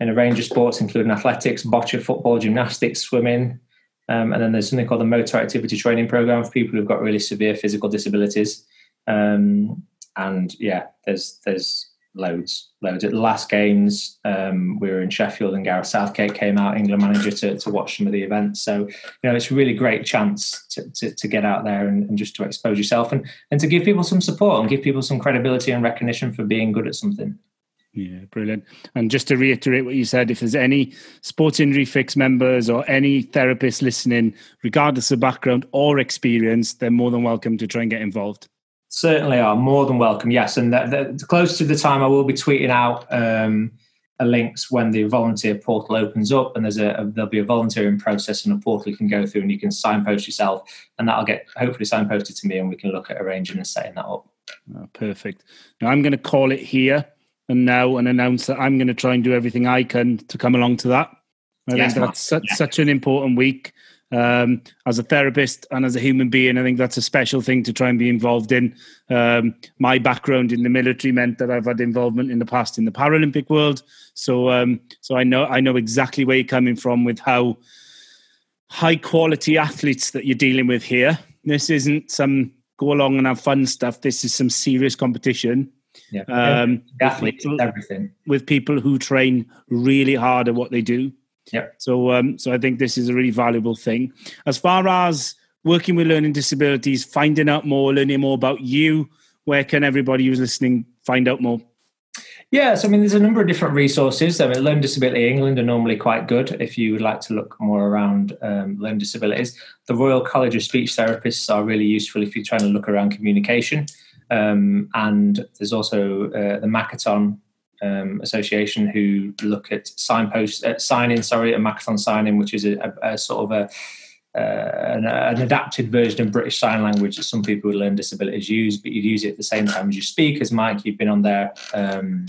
in a range of sports, including athletics, bocce, football, gymnastics, swimming. Um, and then there's something called the Motor Activity Training Program for people who've got really severe physical disabilities. Um, and yeah, there's there's loads, loads. At the last games, um, we were in Sheffield and Gareth Southgate came out, England manager, to, to watch some of the events. So, you know, it's a really great chance to, to, to get out there and, and, just to expose yourself and, and to give people some support and give people some credibility and recognition for being good at something. Yeah, brilliant. And just to reiterate what you said, if there's any sports injury fix members or any therapists listening, regardless of background or experience, they're more than welcome to try and get involved. Certainly are more than welcome. Yes, and the, the, close to the time, I will be tweeting out um, links when the volunteer portal opens up, and there's a, a, there'll be a volunteering process and a portal you can go through, and you can signpost yourself, and that'll get hopefully signposted to me, and we can look at arranging and setting that up. Oh, perfect. Now I'm going to call it here and now and announce that I'm going to try and do everything I can to come along to that. I yes, think that's such, yeah. such, an important week. Um, as a therapist and as a human being, I think that's a special thing to try and be involved in. Um, my background in the military meant that I've had involvement in the past in the Paralympic world, so um, so I know I know exactly where you're coming from with how high quality athletes that you're dealing with here. This isn't some go along and have fun stuff. This is some serious competition yeah, um, athletes, people, everything with people who train really hard at what they do. Yeah. So, um, so I think this is a really valuable thing. As far as working with learning disabilities, finding out more, learning more about you, where can everybody who's listening find out more? Yeah, so I mean, there's a number of different resources. I mean, Learn Disability England are normally quite good if you would like to look more around um, learning disabilities. The Royal College of Speech Therapists are really useful if you're trying to look around communication. Um, and there's also uh, the Makaton um, Association who look at signpost uh, signing, sorry, a Makaton signing, which is a, a, a sort of a uh, an, an, adapted version of British Sign Language that some people with learning disabilities use, but you'd use it at the same time as you speak. As Mike, you've been on there um,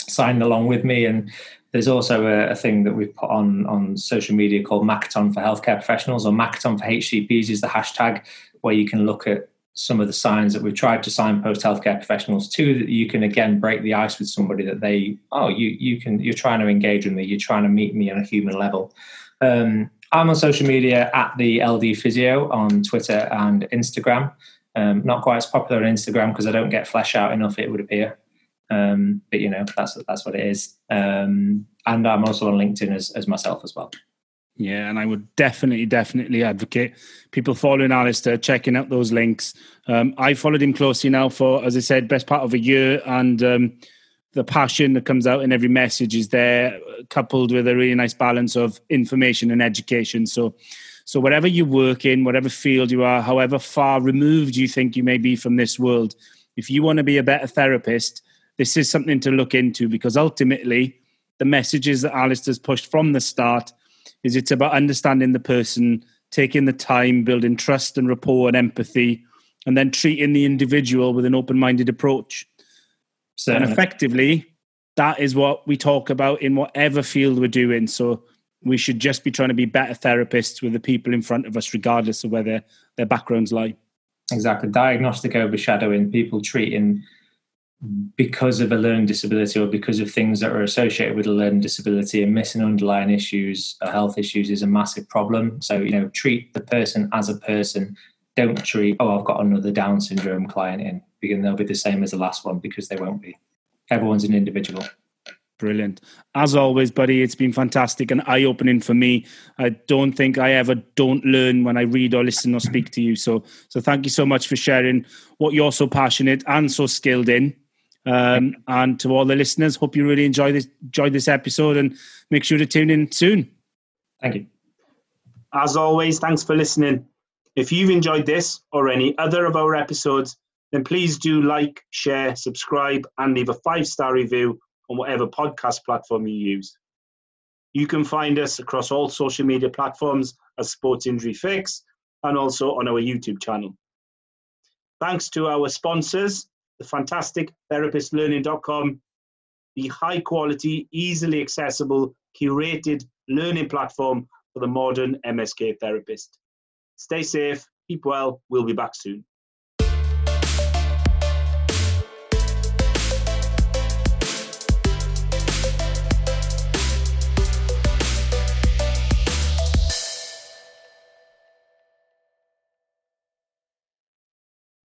signing along with me, and there's also a, a, thing that we've put on on social media called Makaton for healthcare professionals, or Makaton for HCPs is the hashtag where you can look at some of the signs that we've tried to signpost healthcare professionals to that you can again break the ice with somebody that they oh you you can you're trying to engage with me you're trying to meet me on a human level. Um, i'm on social media at the ld physio on twitter and instagram. Um, not quite as popular on instagram because i don't get flesh out enough it would appear. Um, but you know that's that's what it is. Um, and i'm also on linkedin as, as myself as well yeah, and I would definitely, definitely advocate people following Alistair, checking out those links. Um, I followed him closely now for, as I said, best part of a year, and um, the passion that comes out in every message is there, coupled with a really nice balance of information and education. So, so whatever you work in, whatever field you are, however far removed you think you may be from this world, if you want to be a better therapist, this is something to look into because ultimately, the messages that Alistair's pushed from the start is it's about understanding the person, taking the time, building trust and rapport and empathy, and then treating the individual with an open-minded approach. So, and effectively, that is what we talk about in whatever field we're doing. So we should just be trying to be better therapists with the people in front of us, regardless of where their, their backgrounds lie. Exactly. Diagnostic overshadowing, people treating because of a learning disability or because of things that are associated with a learning disability and missing underlying issues or health issues is a massive problem. So, you know, treat the person as a person. Don't treat, oh, I've got another Down syndrome client in, because they'll be the same as the last one because they won't be. Everyone's an individual. Brilliant. As always, buddy, it's been fantastic and eye opening for me. I don't think I ever don't learn when I read or listen or speak to you. So, so thank you so much for sharing what you're so passionate and so skilled in. Um, and to all the listeners, hope you really enjoy this enjoyed this episode and make sure to tune in soon. Thank you. As always, thanks for listening. If you've enjoyed this or any other of our episodes, then please do like, share, subscribe, and leave a five star review on whatever podcast platform you use. You can find us across all social media platforms as Sports Injury Fix and also on our YouTube channel. Thanks to our sponsors, the fantastic therapistlearning.com, the high quality, easily accessible, curated learning platform for the modern MSK therapist. Stay safe, keep well, we'll be back soon.